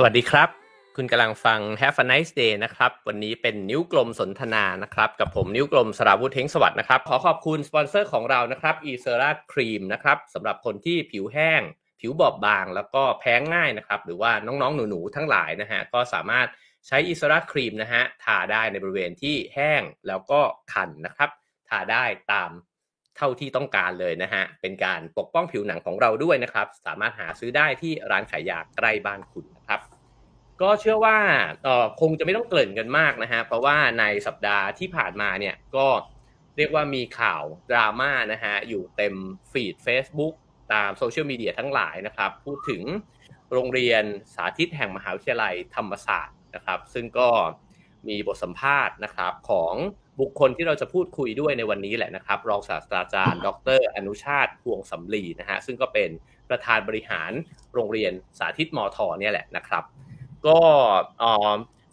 สวัสดีครับ คุณกำลังฟัง Have a nice day นะครับ วันนี้เป็นนิ้วกลมสนทนานะครับ กับผมนิ้วกลมสราวุธเทงสวัสดิ์นะครับ ขอขอบคุณสปอนเซอร์ของเรานะครับ e c e r a Cream นะครับสำหรับคนที่ผิวแห้ง ผิวบอบบาง แล้วก็แพ้ง่ายนะครับ หรือว่าน้องๆ หนูๆ ทั้งหลายนะฮะ ก็สามารถใช้ e c e r a Cream นะฮะ ทาได้ในบริเวณที่แห้งแล้วก็คันนะครับ ทาได้ตาม เท่าที่ต้องการเลยนะฮะ เป็นการปกป้องผิวหนังของเราด้วยนะครับ สามารถหาซื้อได้ที่ร้านขายยาใกล้บ้านคุณนะครับ ก็เชื่อว่าคงจะไม่ต้องเกริ่นกันมากนะฮะ เพราะว่าในสัปดาห์ที่ผ่านมาเนี่ยก็เรียกว่ามีข่าวดราม่านะฮะ อยู่เต็มฟีด Facebook ตามโซเชียลมีเดียทั้งหลายนะครับ พูดถึงโรงเรียนสาธิตแห่งมหาวิทยาลัยธรรมศาสตร์นะครับ ซึ่งก็มีบทสัมภาษณ์นะครับของ บุคคลที่เราจะพูดคุยด้วยในวันนี้แหละนะครับ รองศาสตราจารย์ ดร อนุชาติพวงสำลีนะฮะซึ่งก็เป็นประธานบริหารโรงเรียนสาธิตมอทอเนี่ยแหละนะครับ ก็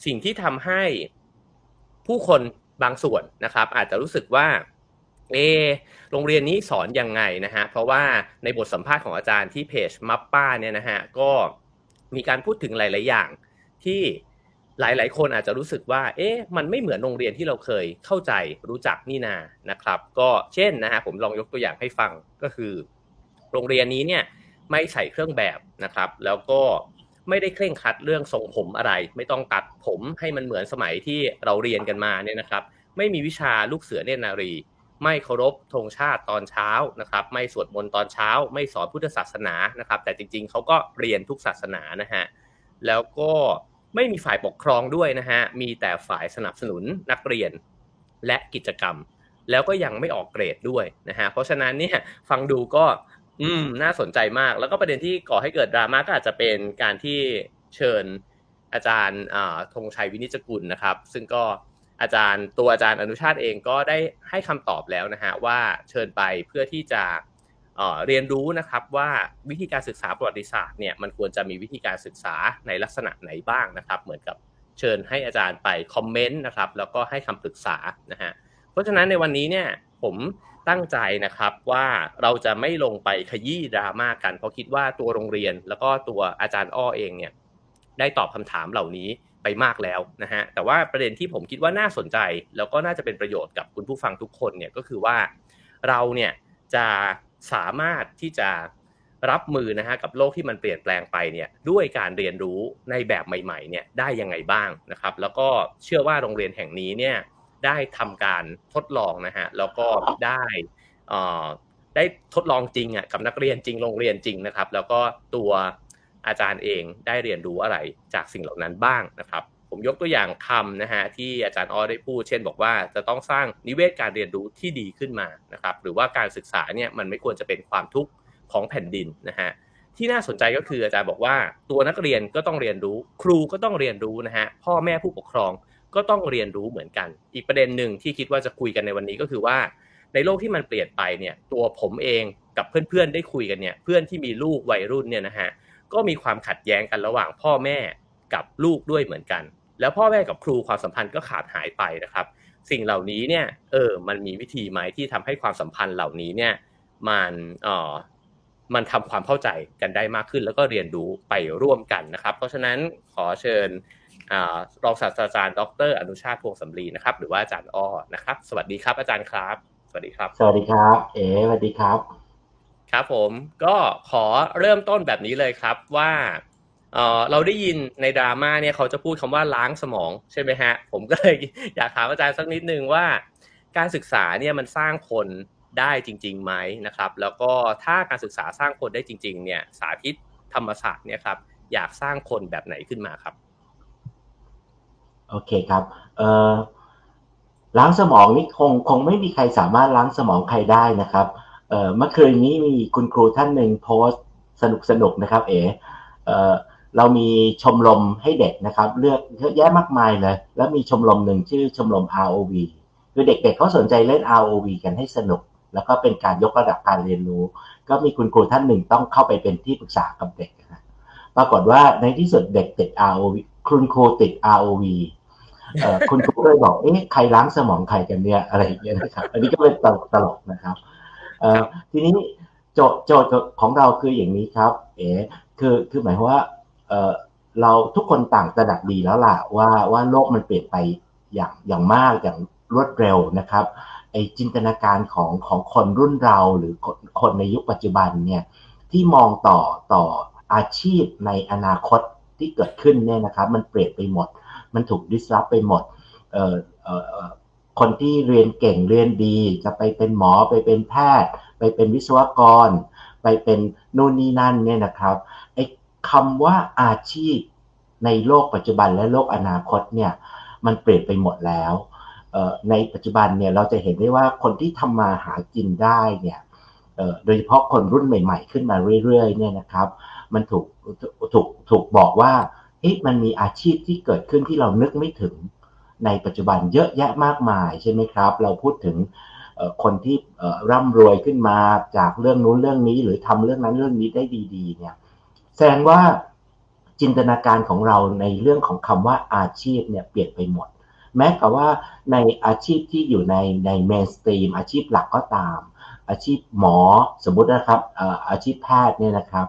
สิ่งที่ทำให้ผู้คนบางส่วนนะครับ อาจจะรู้สึกว่าเอโรงเรียนนี้สอนยังไงนะฮะเพราะว่าในบทสัมภาษณ์ของอาจารย์ที่เพจมัปป้าเนี่ยนะฮะก็มีการพูดถึงหลาย ๆ อย่างที่ หลาย ๆ คนอาจจะรู้สึกว่า เอ๊ะ มันไม่เหมือนโรงเรียนที่เราเคยเข้าใจรู้จักนี่นา นะครับ ก็เช่นนะฮะ ผมลองยกตัวอย่างให้ฟังก็คือ โรงเรียนนี้เนี่ยไม่ใส่เครื่องแบบนะครับ แล้วก็ไม่ได้เคร่งครัดเรื่องทรงผมอะไร ไม่ต้องตัดผมให้มันเหมือนสมัยที่เราเรียนกันมาเนี่ยนะครับ ไม่มีวิชาลูกเสือเนตรนารี ไม่เคารพธงชาติตอนเช้านะครับ ไม่สวดมนต์ตอนเช้า ไม่สอนพุทธศาสนานะครับ แต่จริง ๆเขาก็เรียนทุกศาสนานะฮะ แล้วก็ ไม่มีฝ่ายปกครองด้วยนะฮะ มีแต่ฝ่ายสนับสนุนนักเรียนและกิจกรรม แล้วก็ยังไม่ออกเกรดด้วยนะฮะ เพราะฉะนั้นเนี่ยฟังดูก็ อืม น่าสนใจมาก แล้วก็ประเด็นที่ก่อให้เกิดดราม่าก็อาจจะเป็นการที่เชิญอาจารย์ธงชัยวินิจกุลนะครับ ซึ่งก็อาจารย์ตัวอาจารย์อนุชาติเองก็ได้ให้คำตอบแล้วนะฮะว่าเชิญไปเพื่อที่จะ เรียนรู้นะครับว่าวิธีการศึกษาประวัติศาสตร์เนี่ยมันควรจะมีวิธีการศึกษาในลักษณะไหนบ้างนะครับ เหมือนกับเชิญให้อาจารย์ไปคอมเมนต์นะครับแล้วก็ให้คำปรึกษานะฮะเพราะฉะนั้นในวันนี้เนี่ยผมตั้งใจนะครับว่าเราจะไม่ลงไปขยี้ดราม่ากัน เพราะคิดว่าตัวโรงเรียนแล้วก็ตัวอาจารย์อ้อเองเนี่ยได้ตอบคำถามเหล่านี้ไปมากแล้วนะฮะแต่ว่าประเด็นที่ผมคิดว่าน่าสนใจ แล้วก็น่าจะเป็นประโยชน์กับคุณผู้ฟังทุกคนเนี่ยก็คือว่าเราเนี่ยจะ สามารถที่จะรับมือนะฮะกับโลกที่มันเปลี่ยนแปลงไปเนี่ยด้วยการเรียนรู้ในแบบใหม่ๆเนี่ยได้ยังไงบ้างนะครับ แล้วก็เชื่อว่าโรงเรียนแห่งนี้เนี่ยได้ทำการทดลองนะฮะแล้วก็ได้ได้ทดลองจริงอะกับนักเรียนจริงโรงเรียนจริงนะครับ แล้วก็ตัวอาจารย์เองได้เรียนรู้อะไรจากสิ่งเหล่านั้นบ้างนะครับ ผมยกตัวอย่างคำนะฮะที่อาจารย์ออได้พูด เช่นบอกว่าจะต้องสร้างนิเวศการเรียนรู้ที่ดีขึ้นมานะครับหรือว่าการศึกษาเนี่ยมันไม่ควรจะเป็นความทุกข์ของแผ่นดินนะฮะที่น่าสนใจก็คืออาจารย์บอกว่าตัวนักเรียนก็ต้องเรียนรู้ ครูก็ต้องเรียนรู้นะฮะพ่อแม่ผู้ปกครองก็ต้องเรียนรู้เหมือนกัน อีกประเด็นหนึ่งที่คิดว่าจะคุยกันในวันนี้ก็คือว่า ในโลกที่มันเปลี่ยนไปเนี่ยตัวผมเองกับเพื่อนๆได้คุยกันเนี่ยเพื่อนที่มีลูกวัยรุ่นเนี่ยนะฮะก็มีความขัดแย้งกันระหว่างพ่อแม่กับลูกด้วยเหมือนกัน แล้วพ่อแม่กับครูความสัมพันธ์ก็ขาดหายไปนะครับ สิ่งเหล่านี้เนี่ยเออมันมีวิธีไหมที่ทำให้ความสัมพันธ์เหล่านี้เนี่ยมันเออมันทำความเข้าใจกันได้มากขึ้น แล้วก็เรียนรู้ไปร่วมกันนะครับ เพราะฉะนั้นขอเชิญรองศาสตราจารย์ ดร อนุชาติพวงสำลีนะครับ หรือว่าอาจารย์อ้อนะครับ สวัสดีครับอาจารย์ครับ สวัสดีครับ สวัสดีครับ เอ๋สวัสดีครับ ครับผมก็ขอเริ่มต้นแบบนี้เลยครับว่า เราได้ยินในดราม่าเนี่ยเขาจะพูดคำว่าล้างสมองใช่ไหมฮะ ผมก็เลยอยากถามอาจารย์สักนิดนึงว่า การศึกษาเนี่ยมันสร้างคนได้จริงๆไหมนะครับ แล้วก็ถ้าการศึกษาสร้างคนได้จริง ๆ เนี่ย สาธิตธรรมศาสตร์เนี่ยครับอยากสร้างคนแบบไหนขึ้นมาครับ โอเคครับเอ่อล้างสมองนี่คงคงไม่มีใครสามารถล้างสมองใครได้นะครับเอ่อเมื่อคืนนี้มีคุณครูท่านหนึ่งโพสต์สนุกสนุกนะครับ เอ๋เอ่อ เรามีชมรมให้เด็กนะครับ เลือกเยอะแยะมากมายเลย แล้วมีชมรมหนึ่งชื่อชมรม ROV คือเด็กๆเขาสนใจเล่น ROV กันให้สนุก แล้วก็เป็นการยกระดับการเรียนรู้ ก็มีคุณครูท่านหนึ่งต้องเข้าไปเป็นที่ปรึกษากับเด็กนะปรากฏว่าในที่สุดเด็กติด ROV คุณครูติด ROV คุณครูก็เลยบอก เอ๊ะ ใครล้างสมองใครกันเนี่ย อะไรอย่างเงี้ยนะครับ อันนี้ก็เป็นตลกตลกนะครับทีนี้โจทย์โจทย์ของเราคืออย่างนี้ครับ เอ๋คือ คือหมายว่า เราทุกคนต่างตระหนักดีแล้วล่ะว่าว่าโลกมันเปลี่ยนไปอย่างอย่างมากอย่างรวดเร็วนะครับไอจินตนาการของของคนรุ่นเราหรือคนคนในยุคปัจจุบันเนี่ยที่มองต่อต่ออาชีพในอนาคตที่เกิดขึ้นเนี่ยนะครับ มันเปลี่ยนไปหมด มันถูกดิสรับไปหมดเอ่อเอ่อคนที่เรียนเก่งเรียนดี จะไปเป็นหมอไปเป็นแพทย์ ไปเป็นวิศวกร ไปเป็นนู่นนี่นั่นเนี่ยนะครับไอ คำว่าอาชีพในโลกปัจจุบันและโลกอนาคตเนี่ยมันเปลี่ยนไปหมดแล้วในปัจจุบันเนี่ยเราจะเห็นได้ว่าคนที่ทำมาหากินได้เนี่ยโดยเฉพาะคนรุ่นใหม่ๆ ขึ้นมาเรื่อยๆเนี่ยนะครับ มันถูกถูกถูกบอกว่าเอ๊ะมันมีอาชีพที่เกิดขึ้นที่เรานึกไม่ถึงในปัจจุบันเยอะแยะมากมายใช่ไหมครับ เราพูดถึงคนที่ร่ำรวยขึ้นมาจากเรื่องนู้นเรื่องนี้หรือทำเรื่องนั้นเรื่องนี้ได้ดี ๆ เนี่ย แสดงว่าจินตนาการของเราในเรื่องของคำว่าอาชีพเนี่ยเปลี่ยนไปหมด แม้แต่ว่าในอาชีพที่อยู่ในในเมนสตรีมอาชีพหลักก็ตาม อาชีพหมอสมมุตินะครับอาชีพแพทย์เนี่ยนะครับ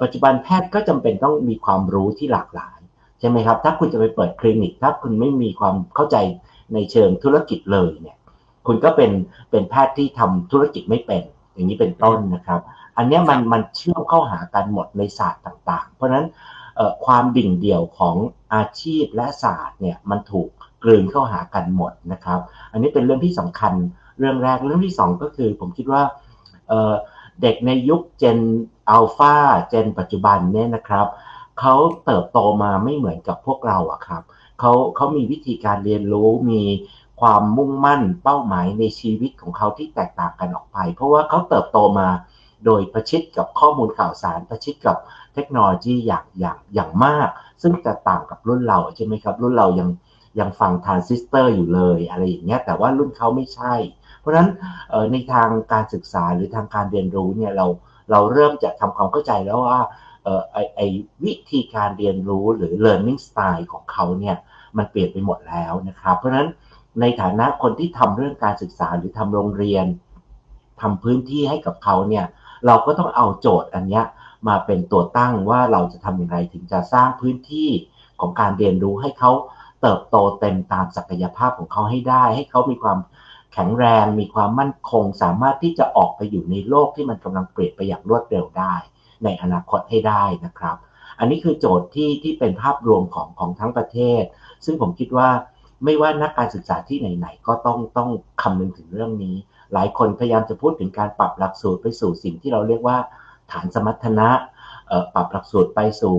ปัจจุบันแพทย์ก็จำเป็นต้องมีความรู้ที่หลากหลายใช่ไหมครับ ถ้าคุณจะไปเปิดคลินิก ถ้าคุณไม่มีความเข้าใจในเชิงธุรกิจเลยเนี่ยคุณก็เป็นเป็นแพทย์ที่ทำธุรกิจไม่เป็น อย่างนี้เป็นต้นนะครับ อันนี้มันมันเชื่อมเข้าหากันหมดในศาสตร์ต่าง ๆ เพราะฉะนั้นความดิ่งเดี่ยวของอาชีพและศาสตร์เนี่ยมันถูกกลืนเข้าหากันหมดนะครับ อันนี้เป็นเรื่องที่สำคัญเรื่องแรกเรื่องที่ 2 ก็คือ ผมคิดว่าเด็กในยุคเจนอัลฟาเจนปัจจุบันเนี่ยนะครับเขาเติบโตมาไม่เหมือนกับพวกเราอะครับเขาเขามีวิธีการเรียนรู้มีความมุ่งมั่นเป้าหมายในชีวิตของเขาที่แตกต่างกันออกไป เพราะว่าเขาเติบโตมา โดยประชิดกับข้อมูลข่าวสารประชิดกับเทคโนโลยีอย่างอย่างอย่างมาก ซึ่งจะต่างกับรุ่นเราใช่ไหมครับ รุ่นเรายังยังฟังทรานซิสเตอร์อยู่เลยอะไรอย่างเงี้ยแต่ว่ารุ่นเขาไม่ใช่ เพราะฉะนั้นในทางการศึกษาหรือทางการเรียนรู้เนี่ยเราเราเริ่มจะทำความเข้าใจแล้วว่าไอไอวิธีการเรียนรู้หรือ learning style ของเขาเนี่ยมันเปลี่ยนไปหมดแล้วนะครับ เพราะฉะนั้นในฐานะคนที่ทำเรื่องการศึกษาหรือทำโรงเรียนทำพื้นที่ให้กับเขาเนี่ย เราก็ต้องเอาโจทย์อันนี้มาเป็นตัวตั้งว่าเราจะทำอย่างไรถึงจะสร้างพื้นที่ของการเรียนรู้ให้เขาเติบโตเต็มตามศักยภาพของเขาให้ได้ ให้เขามีความแข็งแรง มีความมั่นคง สามารถที่จะออกไปอยู่ในโลกที่มันกำลังเปลี่ยนไปอย่างรวดเร็วได้ ในอนาคตให้ได้นะครับ อันนี้คือโจทย์ที่ที่เป็นภาพรวมของของทั้งประเทศ ซึ่งผมคิดว่าไม่ว่านักการศึกษาที่ไหนๆก็ต้องต้องคำนึงถึงเรื่องนี้ หลายคนพยายามจะพูดถึงการปรับหลักสูตรไปสู่สิ่งที่เราเรียกว่าฐานสมรรถนะปรับหลักสูตรไปสู่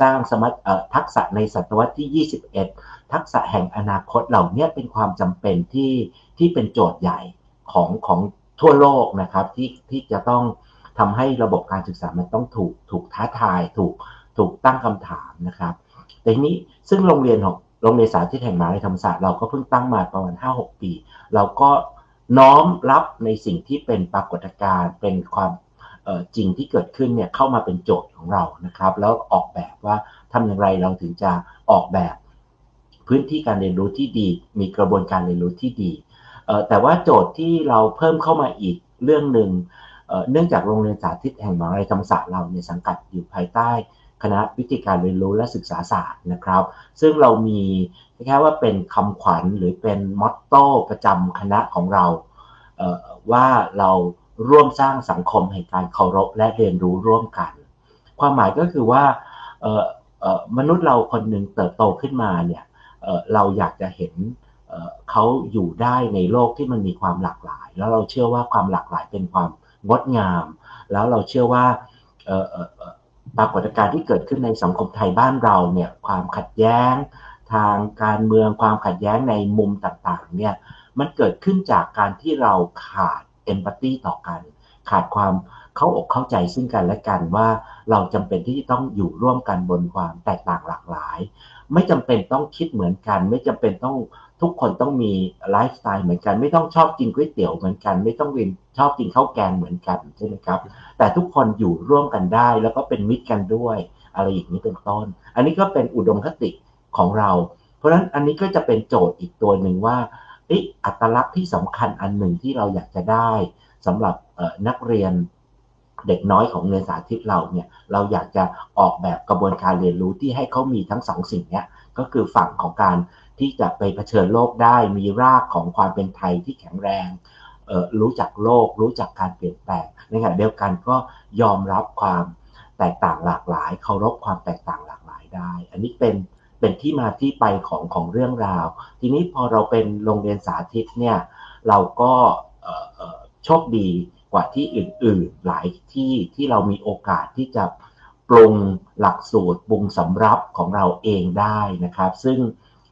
สร้างสมรรถทักษะในศตวรรษที่ 21 ทักษะแห่งอนาคตเหล่านี้เป็นความจำเป็นที่ที่เป็นโจทย์ใหญ่ของของทั่วโลกนะครับที่ที่จะต้องทำให้ระบบการศึกษามันต้องถูกถูกท้าทายถูกถูกตั้งคำถามนะครับแต่นี้ซึ่งโรงเรียนของโรงเรียนสาธิตแห่งมหาวิทยาลัยธรรมศาสตร์เราก็เพิ่งตั้งมาประมาณ 5-6 ปี เราก็ น้อมรับในสิ่งที่เป็นปรากฏการณ์เป็นความจริงที่เกิดขึ้นเนี่ยเข้ามาเป็นโจทย์ของเรานะครับ แล้วออกแบบว่าทำอย่างไรเราถึงจะออกแบบพื้นที่การเรียนรู้ที่ดี มีกระบวนการเรียนรู้ที่ดีแต่ว่าโจทย์ที่เราเพิ่มเข้ามาอีกเรื่องหนึ่งเนื่องจากโรงเรียนสาธิตแห่งมหาวิทยาลัยธรรมศาสตร์เราเนี่ยสังกัดอยู่ภายใต้ คณะวิธีการเรียนรู้และศึกษาศาสตร์นะครับ ซึ่งเรามีแค่ว่าเป็นคำขวัญหรือเป็นมอตโต้ประจำคณะของเราเว่าเราร่วมสร้างสังคมแห่งการเคารพและเรียนรู้ร่วมกัน ความหมายก็คือว่ามนุษย์เราคนหนึ่งเติบโตขึ้นมาเนี่ยเราอยากจะเห็นเขาอยู่ได้ในโลกที่มันมีความหลากหลาย แล้วเราเชื่อว่าความหลากหลายเป็นความงดงาม แล้วเราเชื่อว่า ปรากฏการณ์ที่เกิดขึ้นในสังคมไทยบ้านเราเนี่ยความขัดแย้ง ทางการเมืองความขัดแย้งในมุมต่างๆเนี่ยมันเกิดขึ้นจากการที่เราขาดเอมพัตตีต่อกัน ขาดความเข้าอกเข้าใจซึ่งกันและกันว่าเราจำเป็นที่จะต้องอยู่ร่วมกันบนความแตกต่างหลากหลาย ไม่จำเป็นต้องคิดเหมือนกัน ไม่จำเป็นต้อง ทุกคนต้องมีไลฟ์สไตล์เหมือนกัน ไม่ต้องชอบกินก๋วยเตี๋ยวเหมือนกัน ไม่ต้องเรียนชอบกินข้าวแกงเหมือนกันใช่ไหมครับ แต่ทุกคนอยู่ร่วมกันได้ แล้วก็เป็นมิตรกันด้วย อะไรอย่างนี้เป็นต้น อันนี้ก็เป็นอุดมคติของเรา เพราะฉะนั้นอันนี้ก็จะเป็นโจทย์อีกตัวหนึ่งว่าอัตลักษณ์ที่สำคัญอันหนึ่งที่เราอยากจะได้สำหรับนักเรียนเด็กน้อยของเรียนสาธิตเราเนี่ยเราอยากจะออกแบบกระบวนการเรียนรู้ที่ให้เขามีทั้งสองสิ่งนี้ก็คือฝั่งของการ ที่จะไปเผชิญโลกได้ มีรากของความเป็นไทยที่แข็งแรงรู้จักโลก รู้จักการเปลี่ยนแปลงในขณะเดียวกันก็ยอมรับความแตกต่างหลากหลาย เคารพความแตกต่างหลากหลายได้ อันนี้เป็นเป็นที่มาที่ไปของของเรื่องราว ทีนี้พอเราเป็นโรงเรียนสาธิตเนี่ยเราก็โชคดีกว่าที่อื่นๆหลายที่ที่เรามีโอกาสที่จะปรุงหลักสูตรปรุงสำรับของเราเองได้นะครับ ซึ่ง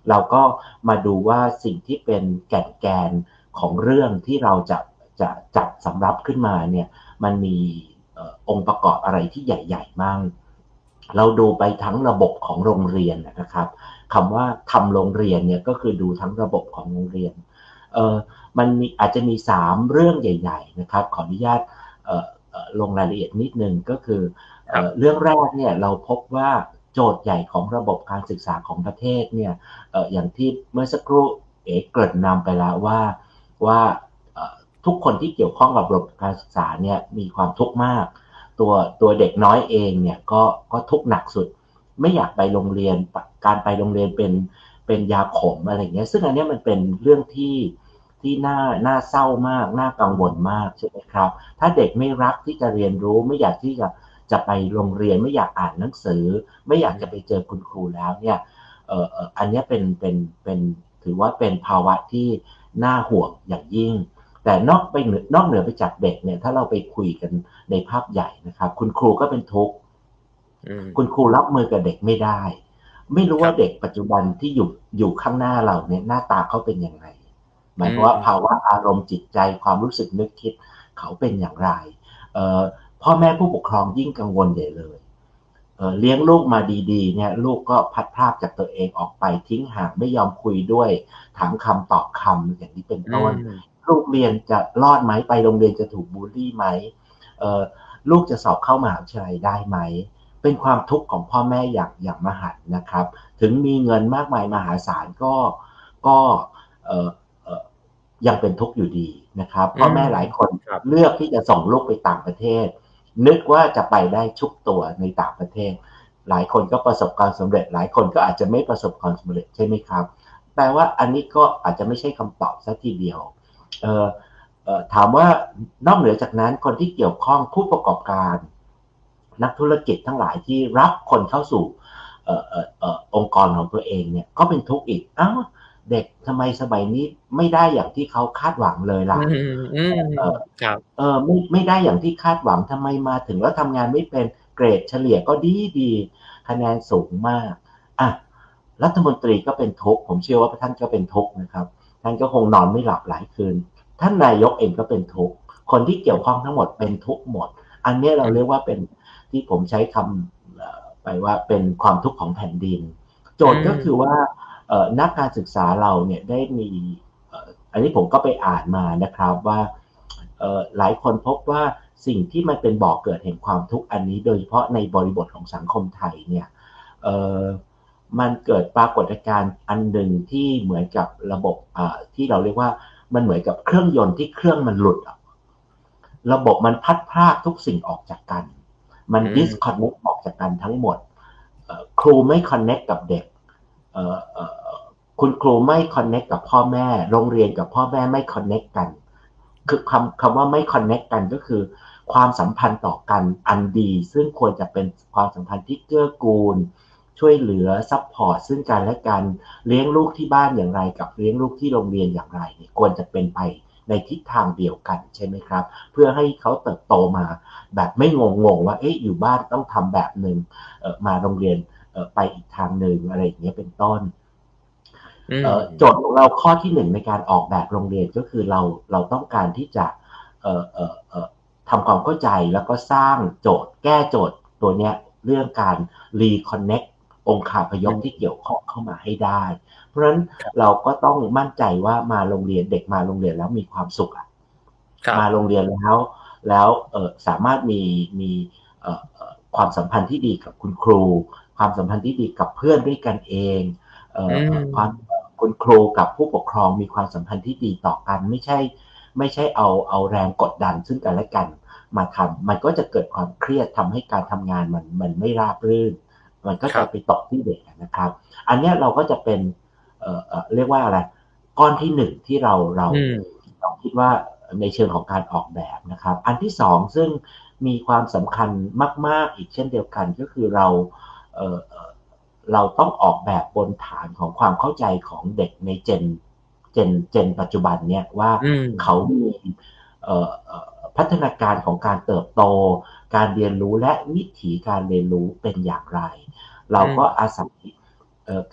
เราก็มาดูว่าสิ่งที่เป็นแก่นแกนของเรื่องที่เราจะจะจัดสำรับขึ้นมาเนี่ยมันมีองค์ประกอบอะไรที่ใหญ่ๆมากเราดูไปทั้งระบบของโรงเรียนนะครับคำว่าทำโรงเรียนเนี่ยก็คือดูทั้งระบบของโรงเรียนเออมันมีอาจจะมี 3 เรื่องใหญ่ ๆ นะครับ ขออนุญาตลงรายละเอียดนิดนึงก็คือเรื่องแรกเนี่ยเราพบว่า โจทย์ใหญ่ของระบบการศึกษาของประเทศเนี่ยอย่างที่เมื่อสักครู่เอกเกิดนำไปแล้วว่าว่าทุกคนที่เกี่ยวข้องกับระบบการศึกษาเนี่ยมีความทุกข์มาก ตัวตัวเด็กน้อยเองเนี่ยก็ก็ทุกข์หนักสุด ไม่อยากไปโรงเรียนการไปโรงเรียนเป็นเป็นยาขมอะไรเงี้ยซึ่งอันนี้มันเป็นเรื่องที่ที่น่าน่าเศร้ามากน่ากังวลมากใช่ไหมครับ ถ้าเด็กไม่รักที่จะเรียนรู้ไม่อยากที่จะ จะไปโรงเรียนไม่อยากอ่านหนังสือ ไม่อยากจะไปเจอคุณครูแล้วเนี่ยเอ่ออันนี้เป็นเป็นเป็นถือว่าเป็นภาวะที่น่าห่วงอย่างยิ่ง แต่นอกไปนอกเหนือไปจากเด็กเนี่ยถ้าเราไปคุยกันในภาพใหญ่นะครับ คุณครูก็เป็นทุกข์คุณครูรับมือกับเด็กไม่ได้ ไม่รู้ว่าเด็กปัจจุบันที่อยู่อยู่ข้างหน้าเราเนี่ยหน้าตาเขาเป็นยังไงหมายความว่าภาวะอารมณ์จิตใจความรู้สึกนึกคิดเขาเป็นอย่างไร พ่อแม่ผู้ปกครองยิ่งกังวลใหญ่เลยเเลี้ยงลูกมาดีๆ เนี่ยลูกก็พัดพาดจากตัวเองออกไปทิ้งห่างไม่ยอมคุยด้วย ถามคำตอบคำอย่างนี้เป็นต้นลูกเรียนจะรอดไหมไปโรงเรียนจะถูกบูลลี่ไหมลูกจะสอบเข้ามหาวิทยาลัยได้ไหม เป็นความทุกข์ของพ่อแม่อย่างอย่างมหันนะครับ ถึงมีเงินมากมายมหาศาลก็ก็ยังเป็นทุกข์อยู่ดีนะครับพ่อแม่หลายคนเลือกที่จะส่งลูกไปต่างประเทศ นึกว่าจะไปได้ชุกตัวในต่างประเทศ หลายคนก็ประสบความสำเร็จ หลายคนก็อาจจะไม่ประสบความสำเร็จใช่ไหมครับ แปลว่าอันนี้ก็อาจจะไม่ใช่คำตอบซะทีเดียวเออถามว่านอกเหนือจากนั้นคนที่เกี่ยวข้องผู้ประกอบการ นักธุรกิจทั้งหลายที่รับคนเข้าสู่องค์กรของตัวเองเนี่ยก็เป็นทุกข์อีกอ้าว เด็กทำไมสมัยนี้ไม่ได้อย่างที่เขาคาดหวังเลยล่ะเออเออไม่ไม่ได้อย่างที่คาดหวังทำไมมาถึงแล้วทำงานไม่เป็นเกรดเฉลี่ยก็ดีดีคะแนนสูงมากอะรัฐมนตรีก็เป็นทุกข์ผมเชื่อว่าท่านก็เป็นทุกข์นะครับ ท่านก็คงนอนไม่หลับหลายคืน ท่านนายกเองก็เป็นทุกข์คนที่เกี่ยวข้องทั้งหมดเป็นทุกข์หมด อันนี้เราเรียกว่าเป็นที่ผมใช้คำไปว่าเป็นความทุกข์ของแผ่นดิน โจทย์ก็คือว่า นักการศึกษาเราเนี่ยได้มีอันนี้ผมก็ไปอ่านมานะครับว่าหลายคนพบว่าสิ่งที่มันเป็นบ่อกเกิดแห่งความทุกข์อันนี้โดยเฉพาะในบริบทของสังคมไทยเนี่ยมันเกิดปรากฏการณ์อันหนึ่งที่เหมือนกับระบบที่เราเรียกว่ามันเหมือนกับเครื่องยนต์ที่เครื่องมันหลุด ระบบมันพลัดพรากทุกสิ่งออกจากกัน มัน disconnect ออกจากกันทั้งหมด ครูไม่ connect กับเด็ก คุณครูไม่ connect กับพ่อแม่ โรงเรียนกับพ่อแม่ไม่ connect กัน คือคำคำว่าไม่ connect กันก็คือ ความสัมพันธ์ต่อกันอันดี ซึ่งควรจะเป็นความสัมพันธ์ที่เกื้อกูล ช่วยเหลือ support ซึ่งกันและกัน เลี้ยงลูกที่บ้านอย่างไร กับเลี้ยงลูกที่โรงเรียนอย่างไรเนี่ยควรจะเป็นไปในทิศทางเดียวกันใช่ไหมครับ เพื่อให้เขาเติบโตมา แบบไม่งงงว่าเอ๊ะอยู่บ้านต้องทำแบบหนึ่งมาโรงเรียน ไปอีกทางหนึ่งอะไรอย่างเงี้ยเป็นต้นโจทย์ของเราข้อที่หนึ่งในการออกแบบโรงเรียนก็คือเราเราต้องการที่จะทำความเข้าใจแล้วก็สร้างโจทย์แก้โจทย์ตัวเนี้ยเรื่องการรีคอนเน็กองค์ขาพยพที่เกี่ยวข้องเข้ามาให้ได้ เพราะฉะนั้นเราก็ต้องมั่นใจว่ามาโรงเรียนเด็กมาโรงเรียนแล้วมีความสุขอะมาโรงเรียนแล้วแล้วสามารถมีมีความสัมพันธ์ที่ดีกับคุณครู ความสัมพันธ์ที่ดีกับเพื่อนด้วยกันเองความคุณครูกับผู้ปกครองมีความสัมพันธ์ที่ดีต่อกัน ไม่ใช่ ไม่ใช่เอาเอาแรงกดดันซึ่งกันและกันมาทำมันก็จะเกิดความเครียดทำให้การทำงานมันมันไม่ราบรื่น มันก็จะไปตกที่เด็กนะครับ อันนี้เราก็จะเป็นเอ่อเรียกว่าอะไรก้อนที่หนึ่งที่เราเราเราคิดว่าในเชิงของการออกแบบนะครับ อันที่สองซึ่งมีความสำคัญมาก ๆ อีกเช่นเดียวกันก็คือเรา เเราต้องออกแบบบนฐานของความเข้าใจของเด็กในเจนเจนเจนปัจจุบันเนี่ยว่าเขามีพัฒนาการของการเติบโต การเรียนรู้และวิถีการเรียนรู้เป็นอย่างไร เราก็อาศัย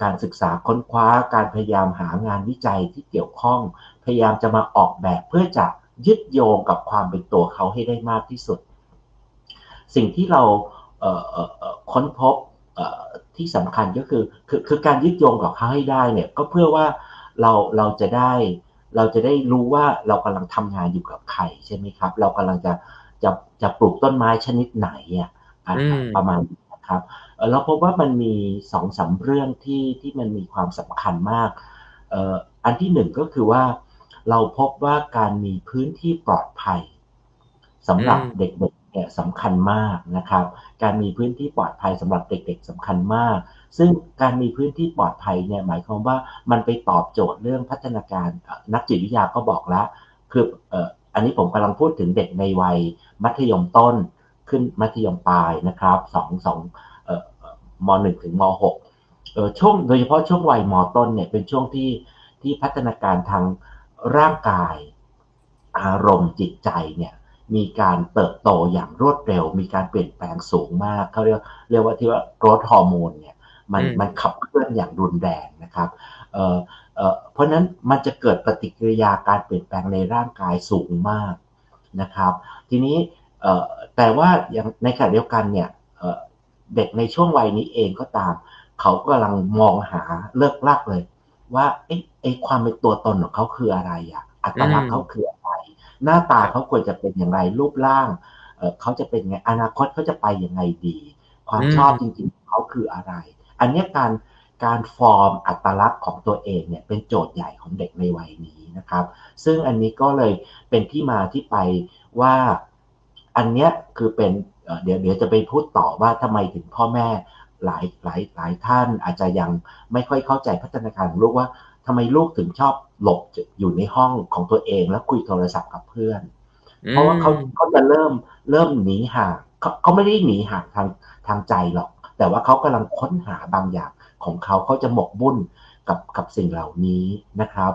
การศึกษาค้นคว้าการพยายามหางานวิจัยที่เกี่ยวข้อง พยายามจะมาออกแบบเพื่อจะยึดโยงกับความเป็นตัวเขาให้ได้มากที่สุด สิ่งที่เราค้นพบ ที่สำคัญก็คือคือคือการยึดโยงกับเขาให้ได้เนี่ยก็เพื่อว่าเราเราจะได้เราจะได้รู้ว่าเรากำลังทำงานอยู่กับใครใช่ไหมครับ เรากำลังจะจะจะปลูกต้นไม้ชนิดไหนอะประมาณนี้นะครับเราพบว่ามันมีสองสาเรื่องที่ที่มันมีความสำคัญมากอันที่หนึ่งก็คือว่าเราพบว่าการมีพื้นที่ปลอดภัยสำหรับเด็กๆ เนี่ยสำคัญมากนะครับ การมีพื้นที่ปลอดภัยสำหรับเด็กๆสำคัญมาก ซึ่งการมีพื้นที่ปลอดภัยเนี่ยหมายความว่ามันไปตอบโจทย์เรื่องพัฒนาการนักจิตวิทยาก็บอกแล้วคืออันนี้ผมกำลังพูดถึงเด็กในวัยมัธยมต้นขึ้นมัธยมปลายนะครับสองสองมหนึ่งถึงมหกช่วงโดยเฉพาะช่วงวัยมต้นเนี่ยเป็นช่วงที่ที่พัฒนาการทางร่างกายอารมณ์จิตใจเนี่ย มีการเติบโตอย่างรวดเร็ว มีการเปลี่ยนแปลงสูงมากเขาเรียกเรียกว่าที่ว่าโกรทฮอร์โมนเนี่ยมันมันขับเคลื่อนอย่างรุนแรงนะครับเอ่อเอ่อเพราะนั้นมันจะเกิดปฏิกิริยาการเปลี่ยนแปลงในร่างกายสูงมากนะครับ ทีนี้เอ่อแต่ว่าอย่างในขณะเดียวกันเนี่ยเอ่อเด็กในช่วงวัยนี้เองก็ตาม เขากำลังมองหาเลิกลักเลย ว่าไอ้ไอ้ความเป็นตัวตนของเขาคืออะไรอะอัตลักษณ์เขาคืออะไร หน้าตาเขาควรจะเป็นอย่างไรรูปร่างเเขาจะเป็นไงอนาคตเขาจะไปยังไงดี ความชอบจริงๆเขาคืออะไร อันนี้การการฟอร์มอัตลักษณ์ของตัวเองเนี่ยเป็นโจทย์ใหญ่ของเด็กในวัยนี้นะครับ ซึ่งอันนี้ก็เลยเป็นที่มาที่ไปว่าอันนี้คือเป็นเดี๋ยวเดี๋ยวจะไปพูดต่อว่าทำไมถึงพ่อแม่หลายหลายหลายท่านอาจจะยังไม่ค่อยเข้าใจพัฒนาการของลูกว่า ทำไมลูกถึงชอบหลบอยู่ในห้องของตัวเองแล้วคุยโทรศัพท์กับเพื่อน เพราะว่าเขาเขาจะเริ่มเริ่มหนีห่างเขาเขาไม่ได้หนีห่างทางทางใจหรอก แต่ว่าเขากำลังค้นหาบางอย่างของเขาเขาจะหมกบุ่นกับกับสิ่งเหล่านี้นะครับ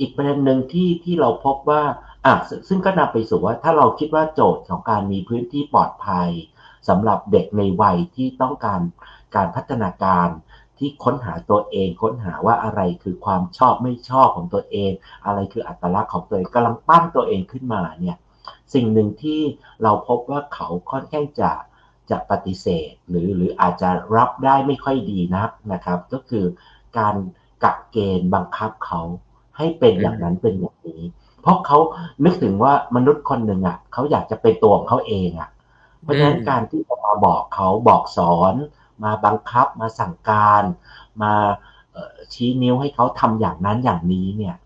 อีกประเด็นหนึ่งที่ที่เราพบว่าอะซึ่งก็นำไปสู่ว่าถ้าเราคิดว่าโจทย์ของการมีพื้นที่ปลอดภัยสำหรับเด็กในวัยที่ต้องการการพัฒนาการ ที่ค้นหาตัวเอง ค้นหาว่าอะไรคือความชอบไม่ชอบของตัวเอง อะไรคืออัตลักษณ์ของตัวเองกำลังปั้นตัวเองขึ้นมาเนี่ยสิ่งหนึ่งที่เราพบว่าเขาค่อนข้างจะจะปฏิเสธ หรือหรืออาจจะรับได้ไม่ค่อยดีนักนะครับ ก็คือการกักเกณฑ์บังคับเขาให้เป็นอย่างนั้นเป็นอย่างนี้ เพราะเขานึกถึงว่ามนุษย์คนหนึ่งอะเขาอยากจะเป็นตัวของเขาเองอะเพราะฉะนั้นการที่จะมาบอกเขาบอกสอน มาบังคับมาสั่งการ มาชี้นิ้วให้เขาทำอย่างนั้นอย่างนี้เนี่ย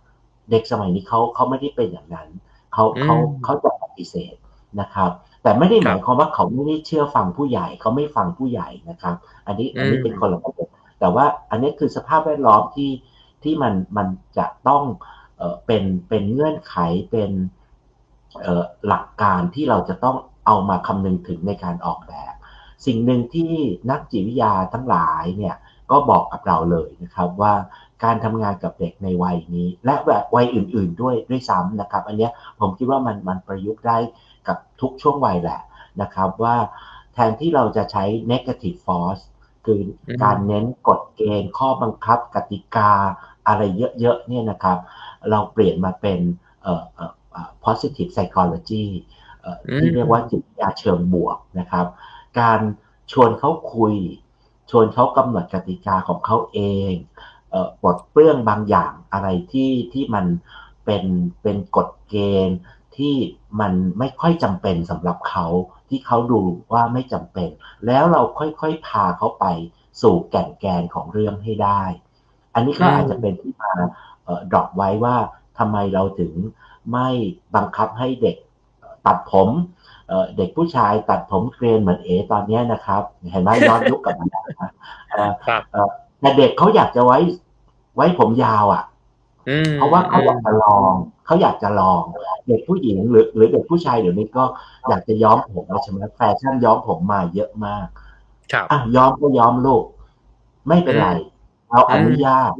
เด็กสมัยนี้เขาเขาไม่ได้เป็นอย่างนั้นเขาเขาเขาจะปฏิเสธนะครับ แต่ไม่ได้หมายความว่าเขาไม่ได้เชื่อฟังผู้ใหญ่เขาไม่ฟังผู้ใหญ่นะครับ อันนี้อันนี้เป็นคนละประเด็นแต่ว่าอันนี้คือสภาพแวดล้อมที่ที่มันมันจะต้องเออเป็นเป็นเงื่อนไขเป็นเออหลักการที่เราจะต้องเอามาคำนึงถึงในการออกแบบ สิ่งหนึ่งที่นักจิตวิทยาทั้งหลายเนี่ยก็บอกกับเราเลยนะครับว่าการทำงานกับเด็กในวัยนี้ และแบบวัยอื่น ๆ ด้วยด้วยซ้ำนะครับ อันนี้ผมคิดว่ามันมันประยุกต์ได้กับทุกช่วงวัยแหละนะครับว่าแทนที่เราจะใช้ negative force คือการเน้นกฎเกณฑ์ข้อบังคับกติกาอะไรเยอะๆเนี่ยนะครับ เราเปลี่ยนมาเป็น positive psychology ที่เรียกว่าจิตวิทยาเชิงบวกนะครับ การชวนเขาคุย ชวนเขากำหนดกติกาของเขาเองปลดเปลื้องบางอย่างอะไรที่ที่มันเป็นเป็นกฎเกณฑ์ที่มันไม่ค่อยจำเป็นสำหรับเขาที่เขาดูว่าไม่จำเป็น แล้วเราค่อยๆพาเขาไปสู่แก่นแกนของเรื่องให้ได้ อันนี้ก็อาจจะเป็นที่มาดรอปไว้ว่าทำไมเราถึงไม่บังคับให้เด็กตัดผม เด็กผู้ชายตัดผมเกรียนเหมือนเอตอนนี้นะครับ เห็นไหมย้อนยุคกับมันนะแต่เด็กเขาอยากจะไว้ ไว้ผมยาวอะเพราะว่าเขาอยากจะลองเขาอยากจะลอง เด็กผู้หญิงหรือ หรือเด็กผู้ชายเดี๋ยวนี้ก็อยากจะย้อมผมใช่ไหมแฟชั่นย้อมผมมาเยอะมากครับอะย้อมก็ย้อมลูก ไม่เป็นไรเราอนุญาต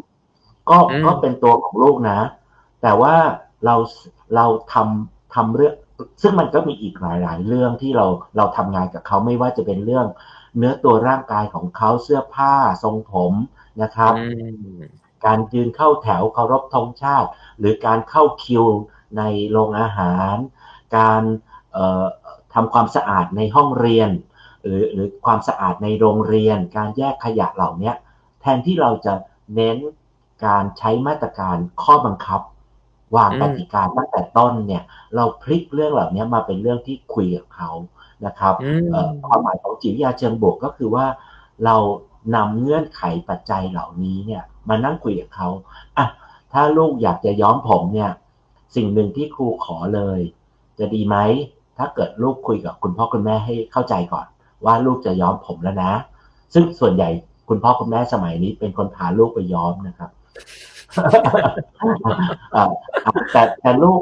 ก็ก็เป็นตัวของลูกนะ แต่ว่าเราเราทำทำเรื่อง ซึ่งมันก็มีอีกหลาย ๆ เรื่องที่เราเราทำงานกับเขาไม่ว่าจะเป็นเรื่อง เนื้อตัวร่างกายของเขาเสื้อผ้าทรงผมนะครับ การยืนเข้าแถวเคารพธงชาติ หรือการเข้าคิวในโรงอาหาร การทำความสะอาดในห้องเรียน หรือหรือความสะอาดในโรงเรียน การแยกขยะเหล่านี้แทนที่เราจะเน้นการใช้มาตรการข้อบังคับ วางกติกาตั้งแต่ต้นเนี่ย เราพลิกเรื่องเหล่านี้มาเป็นเรื่องที่คุยกับเขานะครับความหมายของจิตวิทยาเชิงบวกก็คือว่าเรานำเงื่อนไขปัจจัยเหล่านี้เนี่ย มานั่งคุยกับเขาอะถ้าลูกอยากจะย้อมผมเนี่ย สิ่งหนึ่งที่ครูขอเลย จะดีไหมถ้าเกิดลูกคุยกับคุณพ่อคุณแม่ให้เข้าใจก่อน ว่าลูกจะย้อมผมแล้วนะ ซึ่งส่วนใหญ่คุณพ่อคุณแม่สมัยนี้เป็นคนพาลูกไปย้อมนะครับ แต่แต่ลูก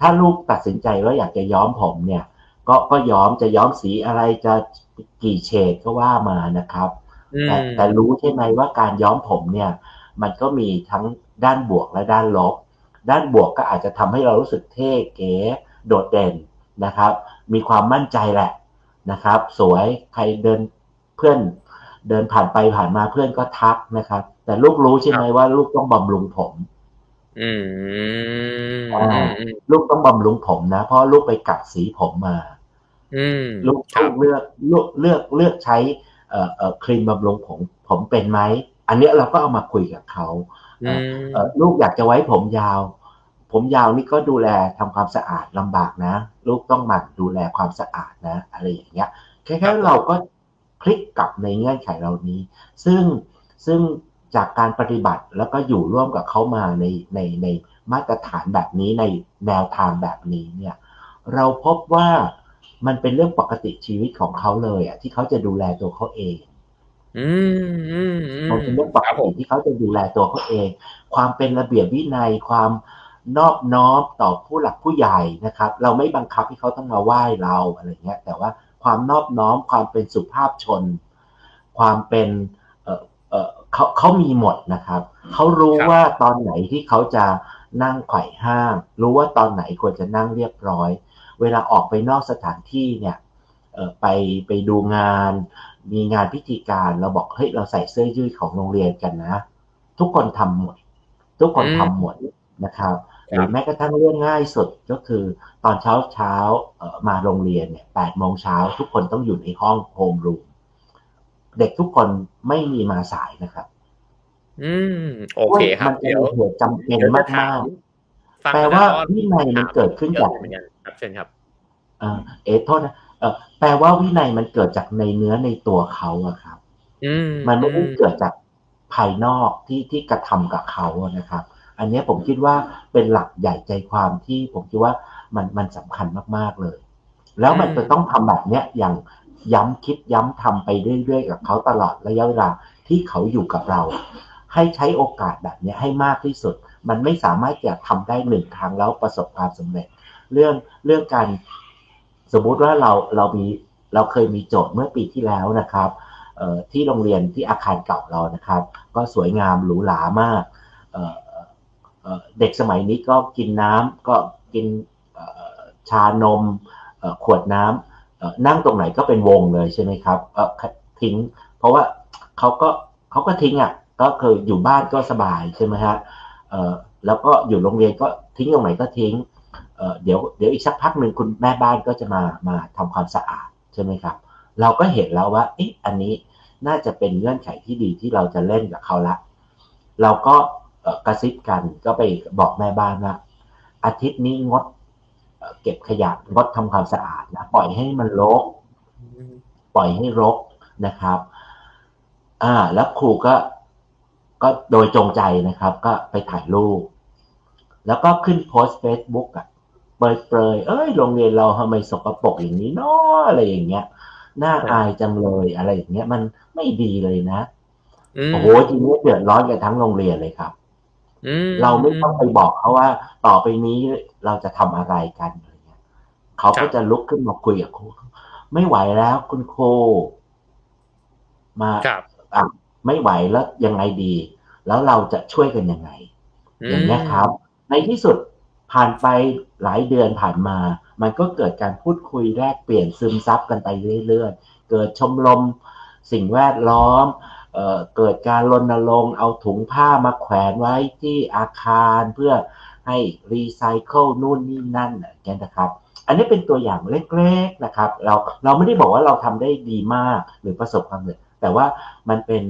ถ้าลูกตัดสินใจว่าอยากจะย้อมผมเนี่ย ก็ก็ย้อมจะย้อมสีอะไรจะกี่เฉดก็ว่ามานะครับ แต่แต่รู้ใช่ไหมว่าการย้อมผมเนี่ย มันก็มีทั้งด้านบวกและด้านลบ ด้านบวกก็อาจจะทำให้เรารู้สึกเท่เก๋โดดเด่นนะครับ มีความมั่นใจแหละนะครับ สวยใครเดินเพื่อนเดินผ่านไปผ่านมาเพื่อนก็ทักนะครับ แต่ลูกรู้ใช่ไหมว่าลูกต้องบำรุงผมอืมลูกต้องบำรุงผมนะ เพราะลูกไปกัดสีผมมาลูกลูกเลือกลูกเลือกเลือกใช้เอ่อเอ่อครีมบำรุงผมผมเป็นไหม อันนี้เราก็เอามาคุยกับเขาเอ่อลูกอยากจะไว้ผมยาว ผมยาวนี่ก็ดูแลทำความสะอาดลำบากนะ ลูกต้องหมั่นดูแลความสะอาดนะ อะไรอย่างเงี้ยแค่แค่เราก็พลิกกลับในเงื่อนไขเหล่านี้ ซึ่งซึ่ง จากการปฏิบัติแล้วก็อยู่ร่วมกับเขามาในในในมาตรฐานแบบนี้ในแนวทางแบบนี้เนี่ยเราพบว่ามันเป็นเรื่องปกติชีวิตของเขาเลยอะที่เขาจะดูแลตัวเขาเองมันเป็นเรื่องปกติที่เขาจะดูแลตัวเขาเอง ความเป็นระเบียบวินัยความนอบน้อมต่อผู้หลักผู้ใหญ่นะครับ เราไม่บังคับให้เขาต้องมาไหว้เราอะไรเงี้ย แต่ว่าความนอบน้อมความเป็นสุภาพชน ความเป็น เออเออเขาเขามีหมดนะครับเขารู้ว่าตอนไหนที่เขาจะนั่งไขว่ห้าง รู้ว่าตอนไหนควรจะนั่งเรียบร้อย เวลาออกไปนอกสถานที่เนี่ยเออไปไปดูงาน มีงานพิธีการเราบอกเฮ้ยเราใส่เสื้อยืดของโรงเรียนกันนะ ทุกคนทำหมด ทุกคนทำหมดนะครับหรือแม้กระทั่งเรื่องง่ายสุดก็คือตอนเช้าเช้ามาโรงเรียนเนี่ยแปดโมงเช้าทุกคนต้องอยู่ในห้องโฮมรูม เด็กทุกคนไม่มีมาสายนะครับ อืม โอเคครับเดี๋ยวเหตุจำเป็นมากมากแปลว่าวินัยมันเกิดขึ้นจากครับเช่นครับเอโทษนะเออแปลว่าวินัยมันเกิดจากในเนื้อในตัวเขาอะครับมันไม่ได้เกิดจากภายนอกที่ที่กระทำกับเขานะครับ อันนี้ผมคิดว่าเป็นหลักใหญ่ใจความที่ผมคิดว่ามันมันสำคัญมากๆเลย แล้วมันจะต้องทำแบบเนี้ยอย่าง ย้ำคิดย้ำทำไปเรื่อยๆกับเขาตลอดระยะเวลาที่เขาอยู่กับเรา ให้ใช้โอกาสแบบนี้ให้มากที่สุด มันไม่สามารถจะทำได้หนึ่งครั้งแล้วประสบความสำเร็จ เรื่องเรื่องการสมมุติว่าเราเรามีเราเคยมีโจทย์เมื่อปีที่แล้วนะครับที่โรงเรียนที่อาคารเก่าเรานะครับ ก็สวยงามหรูหรามากเด็กสมัยนี้ก็กินน้ำก็กินชานมขวดน้ำ นั่งตรงไหนก็เป็นวงเลยใช่ไหมครับทิ้ง เพราะว่าเขาก็เขาก็ทิ้งอะก็คืออยู่บ้านก็สบายใช่ไหมฮะแล้วก็อยู่โรงเรียนก็ทิ้งตรงไหนก็ทิ้งเดี๋ยวเดี๋ยวอีกสักพักหนึ่งคุณแม่บ้านก็จะมามาทำความสะอาดใช่ไหมครับ เราก็เห็นแล้วว่าเอ๊ะอันนี้น่าจะเป็นเงื่อนไขที่ดีที่เราจะเล่นกับเขาละ เราก็กระซิบกันก็ไปบอกแม่บ้านว่าอาทิตย์นี้งด เก็บขยะงดทำความสะอาดนะปล่อยให้มันรก ปล่อยให้รกนะครับ อ่า แล้วครูก็ก็โดยจงใจนะครับ ก็ไปถ่ายรูปแล้วก็ขึ้นโพสต์เฟซบุ๊กอะเปรยเปรยเอ้ยโรงเรียนเราทำไมสกปรกอย่างนี้เนาะอะไรอย่างเงี้ยน่าอายจังเลยอะไรอย่างเงี้ย มันไม่ดีเลยนะโอ้โหทีนี้เดือดร้อนกันทั้งโรงเรียนเลยครับ เราไม่ต้องไปบอกเขาว่า ต่อไปนี้เราจะทำอะไรกันอะไรเงี้ยเขาก็จะลุกขึ้นมาคุยกับครูไม่ไหวแล้วคุณครูมาอะไม่ไหวแล้วยังไงดี แล้วเราจะช่วยกันยังไง อย่างนี้ครับ ในที่สุดผ่านไปหลายเดือนผ่านมา มันก็เกิดการพูดคุยแลกเปลี่ยนซึมซับกันไปเรื่อยๆ เกิดชมรมสิ่งแวดล้อม เเกิดการรณรงค์เอาถุงผ้ามาแขวนไว้ที่อาคารเพื่อให้รีไซเคิลนู่นนี่นั่นเนี่ยนะครับ อันนี้เป็นตัวอย่างเล็กๆนะครับ เราเราไม่ได้บอกว่าเราทำได้ดีมากหรือประสบความสำเร็จแต่ว่ามันเป็น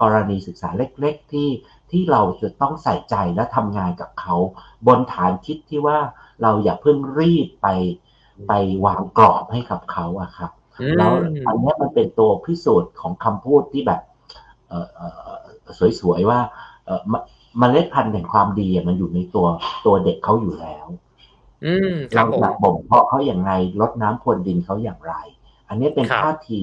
กรณีศึกษาเล็ก ๆ ที่ที่เราจะต้องใส่ใจและทำงานกับเขาบนฐานคิดที่ว่าเราอย่าเพิ่งรีบไปไปวางกรอบให้กับเขาอะครับ แล้วอันนี้มันเป็นตัวพิสูจน์ของคำพูดที่แบบ สวยๆว่าเมล็ดพันธุ์แห่งความดีมันอยู่ในตัวตัวเด็กเขาอยู่แล้วเราจะบ่มเพาะเขาอย่างไรลดน้ำพรวนดินเขาอย่างไร อันนี้เป็นท่าที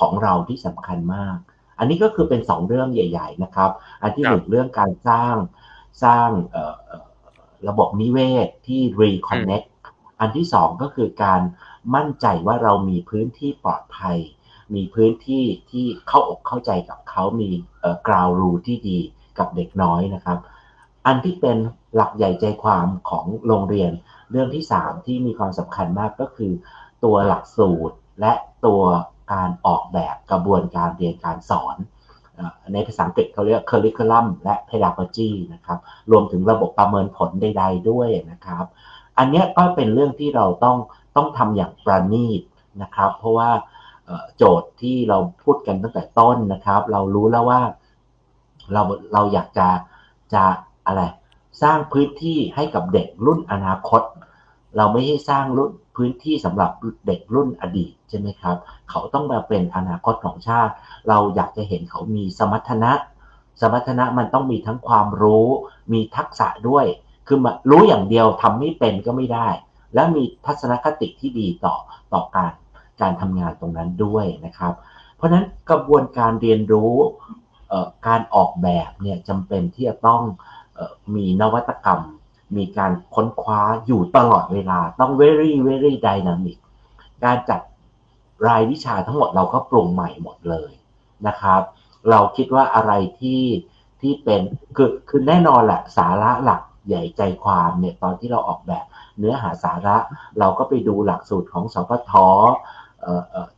ของเราที่สำคัญมาก อันนี้ก็คือเป็นสองเรื่องใหญ่ ๆ นะครับ อันที่หนึ่งเรื่องการสร้างสร้างระบบนิเวศที่ reconnect อันที่สองก็คือการมั่นใจว่าเรามีพื้นที่ปลอดภัย มีพื้นที่ที่เข้าอกเข้าใจกับเขามีกราวรูที่ดีกับเด็กน้อยนะครับ อันที่เป็นหลักใหญ่ใจความของโรงเรียนเรื่องที่สามที่มีความสำคัญมากก็คือ ตัวหลักสูตรและตัวการออกแบบกระบวนการเรียนการสอน ในภาษาอังกฤษเขาเรียก curriculum และ pedagogy นะครับ รวมถึงระบบประเมินผลใด ๆ ด้วยนะครับ อันนี้ก็เป็นเรื่องที่เราต้องต้องทำอย่างประณีตนะครับ เพราะว่า โจทย์ที่เราพูดกันตั้งแต่ต้นนะครับ เรารู้แล้วว่าเราเราอยากจะจะอะไรสร้างพื้นที่ให้กับเด็กรุ่นอนาคต เราไม่ให้สร้างรุ่นพื้นที่สำหรับเด็กรุ่นอดีตใช่ไหมครับ เขาต้องมาเป็นอนาคตของชาติ เราอยากจะเห็นเขามีสมรรถนะ สมรรถนะมันต้องมีทั้งความรู้ มีทักษะด้วย คือมารู้อย่างเดียวทำไม่เป็นก็ไม่ได้ และมีทัศนคติที่ดีต่อต่อการ การทำงานตรงนั้นด้วยนะครับ เพราะฉะนั้นกระบวนการเรียนรู้การออกแบบเนี่ยจำเป็นที่จะต้องมีนวัตกรรม มีการค้นคว้าอยู่ตลอดเวลาต้อง very very dynamic การจัดรายวิชาทั้งหมดเราก็ปรุงใหม่หมดเลยนะครับ เราคิดว่าอะไรที่ที่เป็นคือคือแน่นอนแหละสาระหลักใหญ่ใจความเนี่ยตอนที่เราออกแบบเนื้อหาสาระเราก็ไปดูหลักสูตรของสพท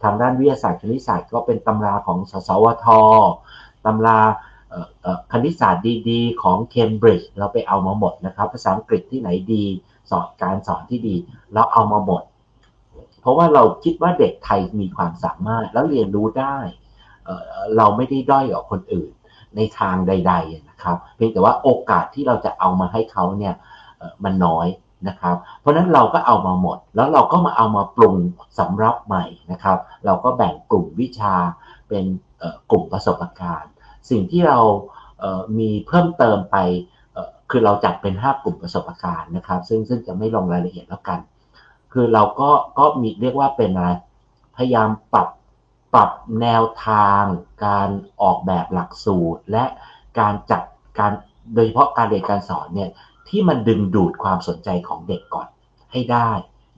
ทางด้านวิทยาศาสตร์คณิตศาสตร์ก็เป็นตำราของสสวทตำราคณิตศาสตร์ดีๆ ของเคมบริดจ์เราไปเอามาหมดนะครับ ภาษาอังกฤษที่ไหนดี สอนการสอนที่ดี เราเอามาหมด เพราะว่าเราคิดว่าเด็กไทยมีความสามารถแล้วเรียนรู้ได้ เราไม่ได้ด้อยกว่าคนอื่น ในทางใด ๆนะครับ เพียงแต่ว่าโอกาสที่เราจะเอามาให้เขาเนี่ยมันน้อย นะครับ เพราะนั้นเราก็เอามาหมด แล้วเราก็มาเอามาปรุงสำรับใหม่นะครับ เราก็แบ่งกลุ่มวิชาเป็นกลุ่มประสบการณ์ สิ่งที่เรามีเพิ่มเติมไปคือเราจัดเป็น 5 กลุ่มประสบการณ์นะครับ ซึ่งซึ่งจะไม่ลงรายละเอียดแล้วกัน คือเราก็ก็มีเรียกว่าเป็นอะไรพยายามปรับปรับแนวทางการออกแบบหลักสูตร และการจัดการโดยเฉพาะการเรียนการสอนเนี่ย ที่มันดึงดูดความสนใจของเด็กก่อนให้ได้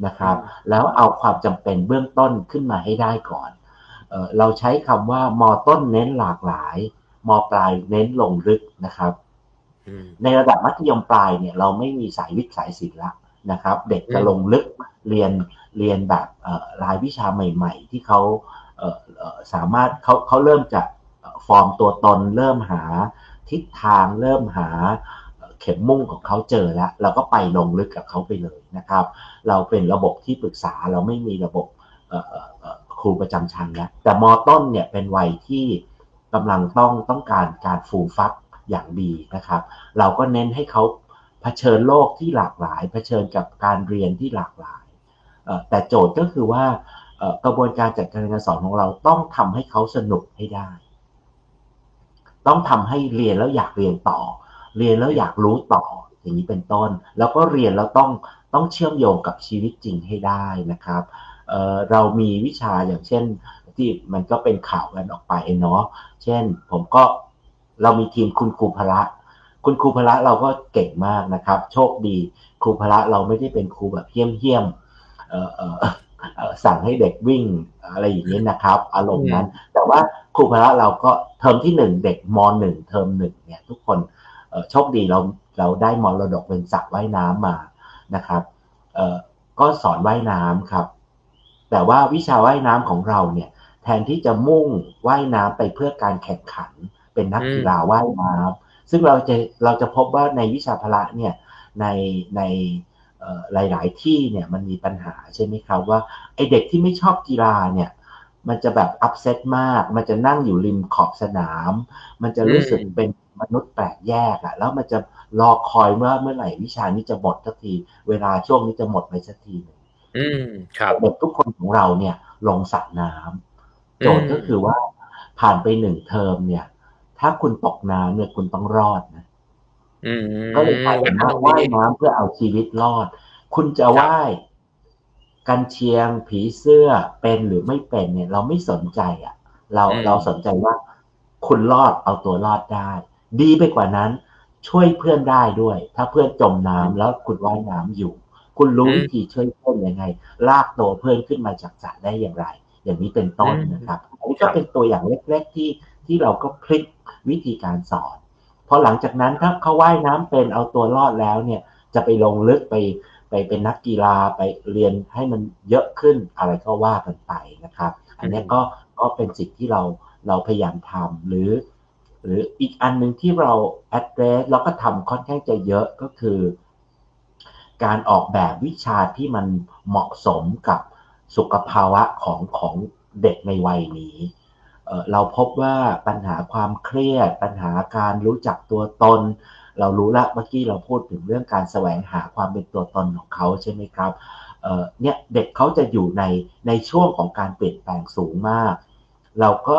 นะครับ แล้วเอาความจำเป็นเบื้องต้นขึ้นมาให้ได้ก่อนเเราใช้คำว่ามอต้นเน้นหลากหลายมปลายเน้นลงลึกนะครับ ในระดับมัธยมปลายเนี่ยเราไม่มีสายวิทย์สายศิลป์ละนะครับ เด็กจะลงลึกเรียนเรียนแบบรายวิชาใหม่ ๆ ที่เขาสามารถเขาเขาเริ่มจะฟอร์มตัวตน เริ่มหาทิศทางเริ่มหาเข็มมุ่งของเขาเจอแล้ว เราก็ไปลงลึกกับเขาไปเลยนะครับ เราเป็นระบบที่ปรึกษาเราไม่มีระบบครูประจำชั้นแล้วแต่มอต้นเนี่ยเป็นวัยที่กำลังต้องต้องการการฟูฟักอย่างดีนะครับ เราก็เน้นให้เขาเผชิญโลกที่หลากหลาย เผชิญกับการเรียนที่หลากหลาย แต่โจทย์ก็คือว่ากระบวนการจัดการเรียนการสอนของเราต้องทำให้เขาสนุกให้ได้ ต้องทำให้เรียนแล้วอยากเรียนต่อ เรียนแล้วอยากรู้ต่ออย่างนี้เป็นต้น แล้วก็เรียนแล้วต้องต้องเชื่อมโยงกับชีวิตจริงให้ได้นะครับเเรามีวิชาอย่างเช่นที่มันก็เป็นข่าวกันออกไปเนาะเช่น ผมก็เรามีทีมคุณครูพละคุณครูพละเราก็เก่งมากนะครับ โชคดีครูพละเราไม่ได้เป็นครูแบบเฮี้ยมเฮี้ยมสั่งให้เด็กวิ่งอะไรอย่างนี้นะครับ อารมณ์นั้น แต่ว่าครูพละเราก็เทอมที่หนึ่งเด็กมหนึ่งเทอมหนึ่งเนี่ย ทุกคน โชคดีเราเราได้มรดกเป็นสระว่ายน้ำมานะครับก็สอนว่ายน้ำครับ แต่ว่าวิชาว่ายน้ำของเราเนี่ยแทนที่จะมุ่งว่ายน้ำไปเพื่อการแข่งขัน เป็นนักกีฬาว่ายน้ำซึ่งเราจะเราจะพบว่าในวิชาพละเนี่ยในในหลาย ๆ ที่เนี่ยมันมีปัญหาใช่ไหมครับว่าไอเด็กที่ไม่ชอบกีฬาเนี่ยมันจะแบบอัพเซตมาก มันจะนั่งอยู่ริมขอบสนาม มันจะรู้สึกเป็น มนุษย์แปลกแยกอะแล้วมันจะรอคอยเมื่อเมื่อไหร่วิชานี้จะหมดสักที เวลาช่วงนี้จะหมดไปสักทีนึงอืมครับเด็กทุกคนของเราเนี่ย ลงสระน้ำโจทย์ก็คือว่าผ่านไปหนึ่งเทอมเนี่ย ถ้าคุณตกน้ำเนี่ยคุณต้องรอดนะก็เลยกลายเป็นว่าว่ายน้ำเพื่อเอาชีวิตรอด คุณจะว่ายกันเชียงผีเสื้อเป็นหรือไม่เป็นเนี่ย เราไม่สนใจอะ เราเราสนใจว่าคุณรอดเอาตัวรอดได้ ดีไปกว่านั้น ช่วยเพื่อนได้ด้วย ถ้าเพื่อนจมน้ำแล้วคุณว่ายน้ำอยู่ คุณรู้วิธีช่วยเพื่อนยังไง ลากตัวเพื่อนขึ้นมาจากสระได้อย่างไร อย่างนี้เป็นต้นนะครับอันนี้ก็เป็นตัวอย่างเล็ก ๆ ที่ที่เราก็พลิกวิธีการสอนพอหลังจากนั้นถ้าเขาว่ายน้ำเป็นเอาตัวรอดแล้วเนี่ย จะไปลงลึกไปไปเป็นนักกีฬาไปเรียนให้มันเยอะขึ้นอะไรก็ว่ากันไปนะครับ อันนี้ก็ก็เป็นสิ่งที่เราเราพยายามทำหรือ หรืออีกอันหนึ่งที่เรา address เราก็ทำค่อนข้างจะเยอะก็คือ การออกแบบวิชาที่มันเหมาะสมกับสุขภาวะของของเด็กในวัยนี้เราพบว่าปัญหาความเครียด ปัญหาการรู้จักตัวตน เรารู้ละเมื่อกี้เราพูดถึงเรื่องการแสวงหาความเป็นตัวตนของเขาใช่ไหมครับเนี่ยเด็กเขาจะอยู่ในในช่วงของการเปลี่ยนแปลงสูงมาก เราก็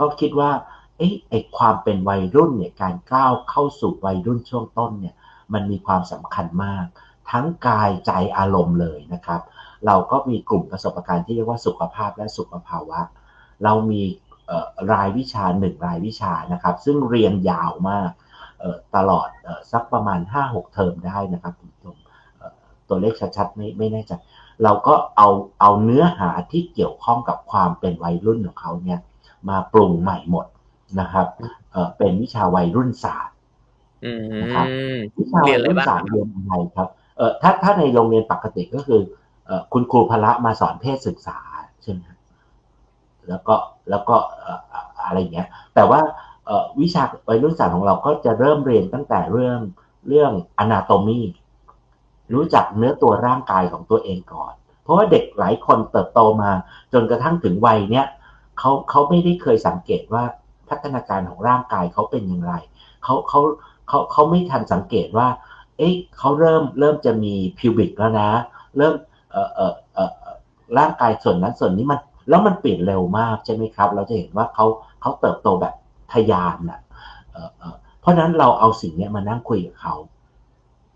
ก็คิดว่า เอ้ไอความเป็นวัยรุ่นเนี่ยการก้าวเข้าสู่วัยรุ่นช่วงต้นเนี่ยมันมีความสำคัญมาก ทั้งกายใจอารมณ์เลยนะครับ เราก็มีกลุ่มประสบการณ์ที่เรียกว่าสุขภาพและสุขภาวะ เรามีรายวิชาหนึ่งรายวิชานะครับ ซึ่งเรียนยาวมากตลอดสักประมาณ 5-6 เทอมได้นะครับคุณผู้ชมตัวเลขชัดๆไม่ไม่แน่ใจเราก็เอาเอาเนื้อหาที่เกี่ยวข้องกับความเป็นวัยรุ่นของเขาเนี่ยมาปรุงใหม่หมด นะครับเป็นวิชาวัยรุ่นศาสตร์นะครับวิชาวัยรุ่นศาสตร์เรียนอะไรครับเออถ้าถ้าในโรงเรียนปกติก็คือคุณครูพละมาสอนเพศศึกษาใช่ไหมแล้วก็แล้วก็อะไรเงี้ย แต่ว่าวิชาวัยรุ่นศาสตร์ของเราก็จะเริ่มเรียนตั้งแต่เรื่องเรื่องอนาโตมีรู้จักเนื้อตัวร่างกายของตัวเองก่อน เพราะว่าเด็กหลายคนเติบโตมา จนกระทั่งถึงวัยเนี้ยเขาเขาไม่ได้เคยสังเกตว่า พัฒนาการของร่างกายเขาเป็นอย่างไรเขาเขาเขาเขาไม่ทันสังเกตว่า เอ๊ะเขาเริ่มเริ่มจะมีพิวบิกแล้วนะ เริ่มเอ่อเอ่อเอ่อร่างกายส่วนนั้นส่วนนี้มันแล้วมันเปลี่ยนเร็วมากใช่ไหมครับ เราจะเห็นว่าเขาเขาเติบโตแบบทยานอะเพราะนั้นเราเอาสิ่งนี้มานั่งคุยกับเขา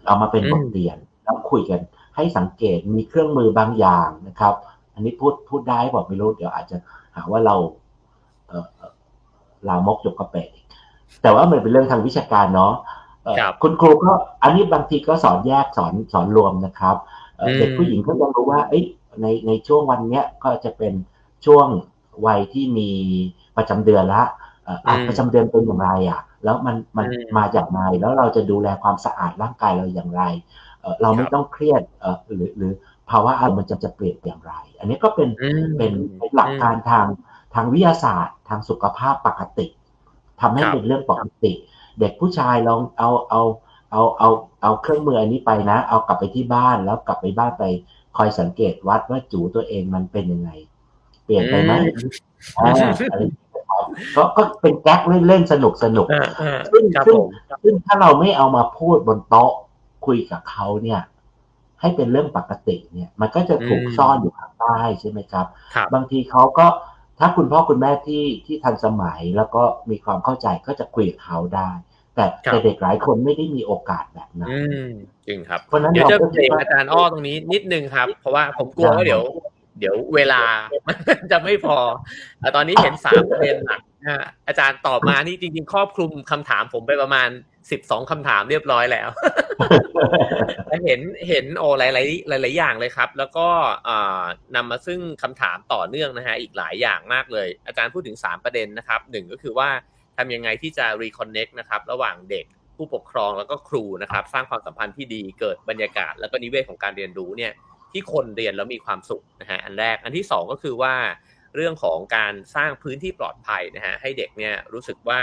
เอามาเป็นบทเรียนแล้วคุยกัน ให้สังเกตมีเครื่องมือบางอย่างนะครับ อันนี้พูดพูดได้บอกไม่รู้เดี๋ยวอาจจะหาว่าเรา ลามกจกกระเปะแต่ว่ามันเป็นเรื่องทางวิชาการเนาะคุณครูก็อันนี้บางทีก็สอนแยกสอนสอนรวมนะครับเด็กผู้หญิงก็ยังรู้ว่าเอ้ยในในช่วงวันเนี้ยก็จะเป็นช่วงวัยที่มีประจำเดือนละประจำเดือนเป็นอย่างไรอะ แล้วมันมันมาจากไหนแล้วเราจะดูแลความสะอาดร่างกายเราอย่างไรเราไม่ต้องเครียดหรือหรือภาวะอารมณ์มันจะจะเปลี่ยนอย่างไร อันนี้ก็เป็นเป็นหลักการทาง ทางวิทยาศาสตร์ ทางสุขภาพปกติทำให้เป็นเรื่องปกติ เด็กผู้ชายลองเอาเอาเอาเอาเอาเครื่องมืออันนี้ไปนะ เอากลับไปที่บ้านแล้วกลับไปบ้านไปคอยสังเกตวัดว่าจูตัวเองมันเป็นยังไง เปลี่ยนไปไหมก็ก็เป็นแก๊กเล่นๆสนุกสนุกซึ่งซึ่งซึ่งถ้าเราไม่เอามาพูดบนโต๊ะคุยกับเขาเนี่ย ให้เป็นเรื่องปกติเนี่ย มันก็จะถูกซ่อนอยู่ข้างใต้ใช่ไหมครับ บางทีเขาก็ ถ้าคุณพ่อคุณแม่ที่ที่ทันสมัยแล้วก็มีความเข้าใจก็จะคุยกับเขาได้ แต่แต่เด็กหลายคนไม่ได้มีโอกาสแบบนั้นจริงครับเพราะนั้นเดี๋ยวจะเบรกอาจารย์อ้อตรงนี้นิดนึงครับ เพราะว่าผมกลัวว่าเดี๋ยว เดี๋ยวเวลาจะไม่พอตอนนี้เห็นสามประเด็นหลักอาจารย์ตอบมานี่จริง ๆ ครอบคลุมคำถามผมไปประมาณสิบสองคำถามเรียบร้อยแล้ว เห็นเห็นโอ้หลายหลายหลายอย่างเลยครับ แล้วก็นำมาซึ่งคำถามต่อเนื่องนะฮะอีกหลายอย่างมากเลย อาจารย์พูดถึงสามประเด็นนะครับหนึ่งก็คือว่าทำยังไงที่จะรีคอนเน็กนะครับระหว่างเด็กผู้ปกครองแล้วก็ครูนะครับ สร้างความสัมพันธ์ที่ดีเกิดบรรยากาศ แล้วก็นิเวศของการเรียนรู้เนี่ยที่คนเรียนแล้วมีความสุขนะฮะอันแรกอันที่ 2 ก็คือว่า เรื่องของการสร้างพื้นที่ปลอดภัยนะฮะให้เด็กเนี่ยรู้สึกว่า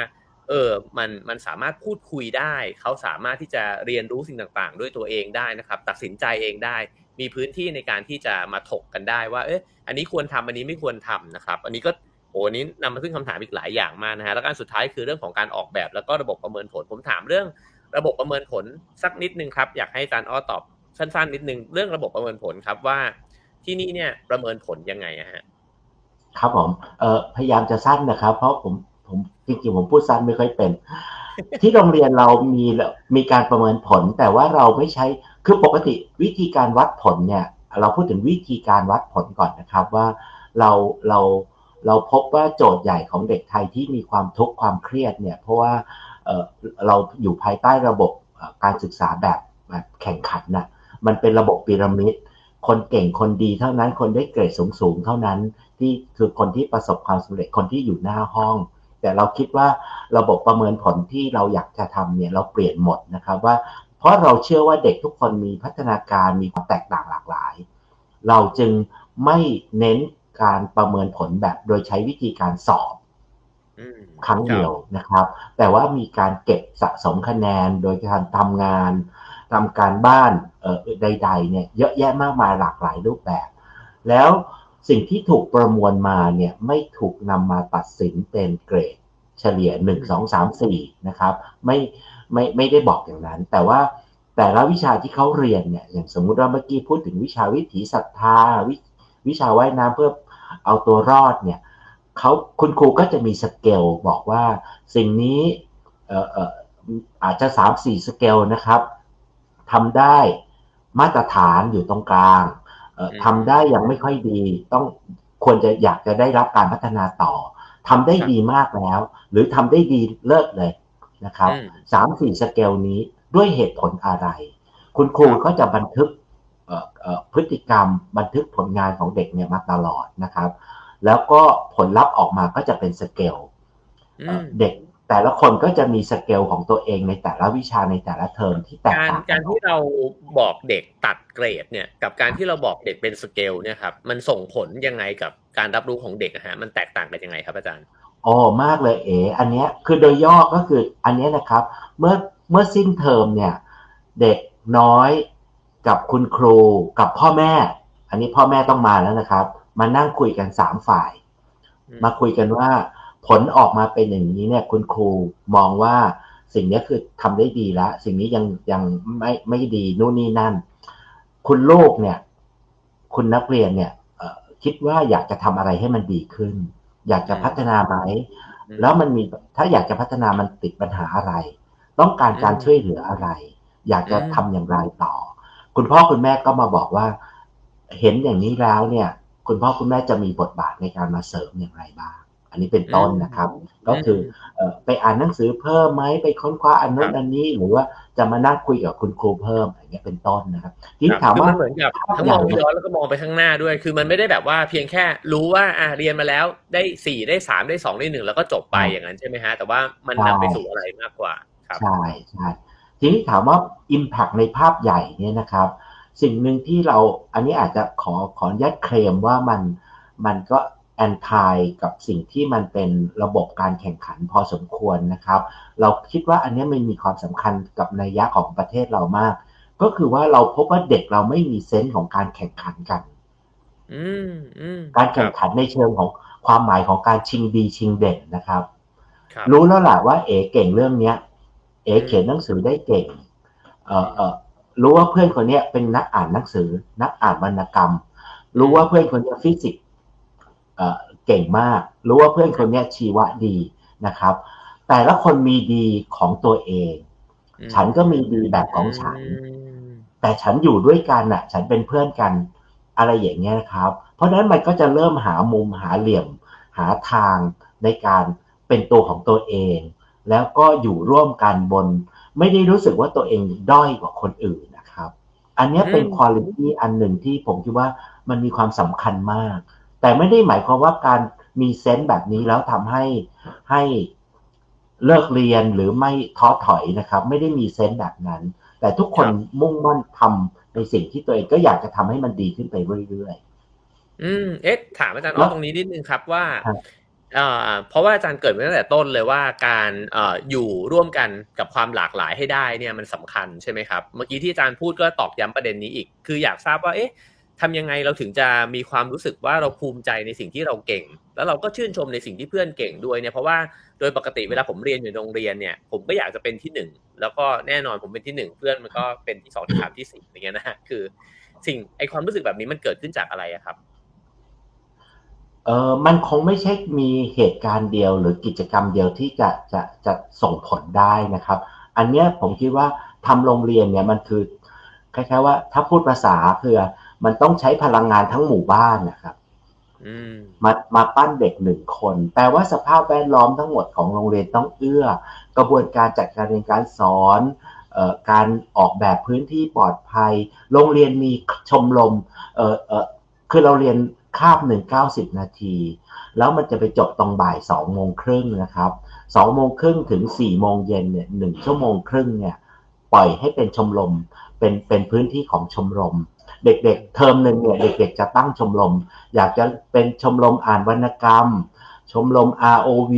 เออมันมันสามารถพูดคุยได้ เขาสามารถที่จะเรียนรู้สิ่งต่างๆ ด้วยตัวเองได้นะครับ ตัดสินใจเองได้ มีพื้นที่ในการที่จะมาถกกันได้ว่า เอออันนี้ควรทำอันนี้ไม่ควรทำนะครับ อันนี้ก็โอ้นี้นำมาซึ่งคำถามอีกหลายอย่างมากนะฮะแล้วการสุดท้ายคือเรื่องของการออกแบบ แล้วก็ระบบประเมินผลผมถามเรื่องระบบประเมินผลสักนิดนึงครับ อยากให้อาจารย์อ้อตอบสั้นๆนิดนึงเรื่องระบบประเมินผลครับว่า ที่นี่เนี่ยประเมินผลยังไงฮะครับผมเอ่อพยายามจะสั้นนะครับ เพราะผม ผมจริงๆผมพูดสั้นไม่ค่อยเป็น ที่โรงเรียนเรามีมีการประเมินผล แต่ว่าเราไม่ใช้คือปกติวิธีการวัดผลเนี่ย เราพูดถึงวิธีการวัดผลก่อนนะครับว่าเราเราเราพบว่าโจทย์ใหญ่ของเด็กไทยที่มีความทุกข์ความเครียดเนี่ย เพราะว่าเราอยู่ภายใต้ระบบการศึกษาแบบแบบแข่งขันนะมันเป็นระบบพีระมิด คนเก่งคนดีเท่านั้น คนได้เกรดสูงสูงเท่านั้น ที่คือคนที่ประสบความสำเร็จคนที่อยู่หน้าห้อง แต่เราคิดว่าระบบประเมินผลที่เราอยากจะทำเนี่ยเราเปลี่ยนหมดนะครับว่า เพราะเราเชื่อว่าเด็กทุกคนมีพัฒนาการมีความแตกต่างหลากหลาย เราจึงไม่เน้นการประเมินผลแบบโดยใช้วิธีการสอบครั้งเดียวนะครับ แต่ว่ามีการเก็บสะสมคะแนนโดยการทำงานทำการบ้านใด ๆ เนี่ยเยอะแยะมากมายหลากหลายรูปแบบ แล้ว สิ่งที่ถูกประมวลมาเนี่ยไม่ถูกนำมาตัดสินเป็นเกรด เฉลี่ย1 2 3 4นะครับ ไม่ไม่ไม่ได้บอกอย่างนั้น แต่ว่าแต่ละวิชาที่เขาเรียนเนี่ยอย่างสมมุติว่าเมื่อกี้พูดถึงวิชาวิถีศรัทธา วิวิชาว่ายน้ำเพื่อเอาตัวรอดเนี่ยเขาคุณครูก็จะมีสเกลบอกว่าสิ่งนี้เอ่อเอ่ออาจจะสามสี่สเกลนะครับทำได้มาตรฐานอยู่ตรงกลาง ทำได้ยังไม่ค่อยดี ต้องควรจะอยากจะได้รับการพัฒนาต่อทำได้ดีมากแล้ว หรือทำได้ดีเลิศเลยนะครับสามสี่สเกลนี้ด้วยเหตุผลอะไร คุณครูก็จะบันทึกพฤติกรรมบันทึกผลงานของเด็กเนี่ยมาตลอดนะครับ แล้วก็ผลลัพธ์ออกมาก็จะเป็นสเกลเด็ก แต่ละคนก็จะมีสเกลของตัวเองในแต่ละวิชาในแต่ละเทอมที่แตกต่างการที่เราบอกเด็กตัดเกรดเนี่ยกับการที่เราบอกเด็กเป็นสเกลเนี่ยครับมันส่งผลยังไงกับการรับรู้ของเด็กฮะมันแตกต่างกันยังไงครับอาจารย์อ๋อมากเลยเอ๋อันเนี้ยคือโดยย่อก็คืออันนี้นะครับ เมื่อเมื่อสิ้นเทอมเนี่ย เด็กน้อยกับคุณครูกับพ่อแม่ อันนี้พ่อแม่ต้องมาแล้วนะครับ มานั่งคุยกันสามฝ่าย มาคุยกันว่า ผลออกมาเป็นอย่างนี้เนี่ยคุณครูมองว่าสิ่งนี้คือทำได้ดีแล้วสิ่งนี้ยังยังไม่ไม่ดีนู่นนี่นั่น คุณลูกเนี่ย คุณนักเรียนเนี่ยคิดว่าอยากจะทำอะไรให้มันดีขึ้น อยากจะพัฒนาไหมแล้วมันมีถ้าอยากจะพัฒนามันติดปัญหาอะไร ต้องการการช่วยเหลืออะไร อยากจะทำอย่างไรต่อ คุณพ่อคุณแม่ก็มาบอกว่า เห็นอย่างนี้แล้วเนี่ย คุณพ่อคุณแม่จะมีบทบาทในการมาเสริมอย่างไรบ้าง อันนี้เป็นต้นนะครับ ก็คือไปอ่านหนังสือเพิ่มไหมไปค้นคว้าอันนู้นอันนี้หรือว่าจะมานั่งคุยกับคุณครูเพิ่มอย่างเงี้ยเป็นต้นนะครับที่ถามว่าเหมือนกับทั้งมองย้อนแล้วก็มองไปข้างหน้าด้วย คือมันไม่ได้แบบว่าเพียงแค่รู้ว่าอ่าเรียนมาแล้วได้สี่ได้สามได้สองได้หนึ่งแล้วก็จบไปอย่างนั้นใช่ไหมฮะแต่ว่ามันนำไปสู่อะไรมากกว่าใช่ใช่ทีนี้ถามว่า Impact ในภาพใหญ่เนี่ยนะครับ สิ่งหนึ่งที่เราอันนี้อาจจะขอขออนุญาตเคลมว่ามันมันก็ แอนทายกับสิ่งที่มันเป็นระบบการแข่งขันพอสมควรนะครับ เราคิดว่าอันนี้มันมีความสำคัญกับนัยยะของประเทศเรามาก ก็คือว่าเราพบว่าเด็กเราไม่มีเซนส์ของการแข่งขันกันการแข่งขันในเชิงของความหมายของการชิงดีชิงเด่นนะครับรู้แล้วแหละว่า เอ๋เก่งเรื่องเนี้ย เอ๋เขียนหนังสือได้เก่ง เออเออรู้ว่าเพื่อนคนนี้เป็นนักอ่านหนังสือ นักอ่านวรรณกรรม รู้ว่าเพื่อนคนนี้ฟิสิกส์ เก่งมาก รู้ว่าเพื่อนคนนี้ชีวะดีนะครับ แต่ละคนมีดีของตัวเอง ฉันก็มีดีแบบของฉัน แต่ฉันอยู่ด้วยกันอะ ฉันเป็นเพื่อนกันอะไรอย่างเงี้ยครับ เพราะฉะนั้นมันก็จะเริ่มหามุมหาเหลี่ยม หาทางในการเป็นตัวของตัวเอง แล้วก็อยู่ร่วมกันบน ไม่ได้รู้สึกว่าตัวเองด้อยกว่าคนอื่นนะครับ อันนี้เป็น quality อันหนึ่งที่ผมคิดว่ามันมีความสำคัญมาก แต่ไม่ได้หมายความว่าการมี sense แบบนี้แล้วทำให้ให้เลิกเรียนหรือไม่ท้อถอยนะครับ ไม่ได้มี sense แบบนั้น แต่ทุกคนมุ่งมั่นทำในสิ่งที่ตัวเองก็อยากจะทำให้มันดีขึ้นไปเรื่อยๆอืมเอ๊ะถามอาจารย์อ้อตรงนี้นิดนึงครับว่าอ่าเพราะว่าอาจารย์เกิดมาตั้งแต่ต้นเลยว่าการเอ่ออยู่ร่วมกันกับความหลากหลายให้ได้เนี่ยมันสำคัญใช่ไหมครับ เมื่อกี้ที่อาจารย์พูดก็ตอกย้ำประเด็นนี้อีก คืออยากทราบว่า เอ๊ะ ทำยังไงเราถึงจะมีความรู้สึกว่าเราภูมิใจในสิ่งที่เราเก่ง แล้วเราก็ชื่นชมในสิ่งที่เพื่อนเก่งด้วยเนี่ยเพราะว่าโดยปกติเวลาผมเรียนอยู่โรงเรียนเนี่ยผมก็อยากจะเป็นที่หนึ่งแล้วก็แน่นอนผมเป็นที่หนึ่งเพื่อนมันก็เป็นที่สองที่สามที่สี่อย่างเงี้ยนะคือสิ่งไอความรู้สึกแบบนี้มันเกิดขึ้นจากอะไรครับเออมันคงไม่ใช่มีเหตุการณ์เดียวหรือกิจกรรมเดียวที่จะจะจะส่งผลได้นะครับ อันเนี้ยผมคิดว่าทำโรงเรียนเนี่ยมันคือคล้ายๆว่าถ้าพูดภาษาคือ มันต้องใช้พลังงานทั้งหมู่บ้านนะครับมามาปั้นเด็กหนึ่งคน แปลว่าสภาพแวดล้อมทั้งหมดของโรงเรียนต้องเอื้อ กระบวนการจัดการเรียนการสอนออการออกแบบพื้นที่ปลอดภัย โรงเรียนมีชมรมเออเออคือเราเรียนคาบหนึ่งเก้าสิบนาที แล้วมันจะไปจบตรงบ่ายสองโมงครึ่งนะครับสองโมงครึ่งถึงสี่โมงเย็นเนี่ยหนึ่งชั่วโมงครึ่งเนี่ย ปล่อยให้เป็นชมรมเป็นเป็นพื้นที่ของชมรม เด็กๆ เทอมหนึ่งเนี่ยเด็กๆจะตั้งชมรม อยากจะเป็นชมรมอ่านวรรณกรรม ชมรม ROV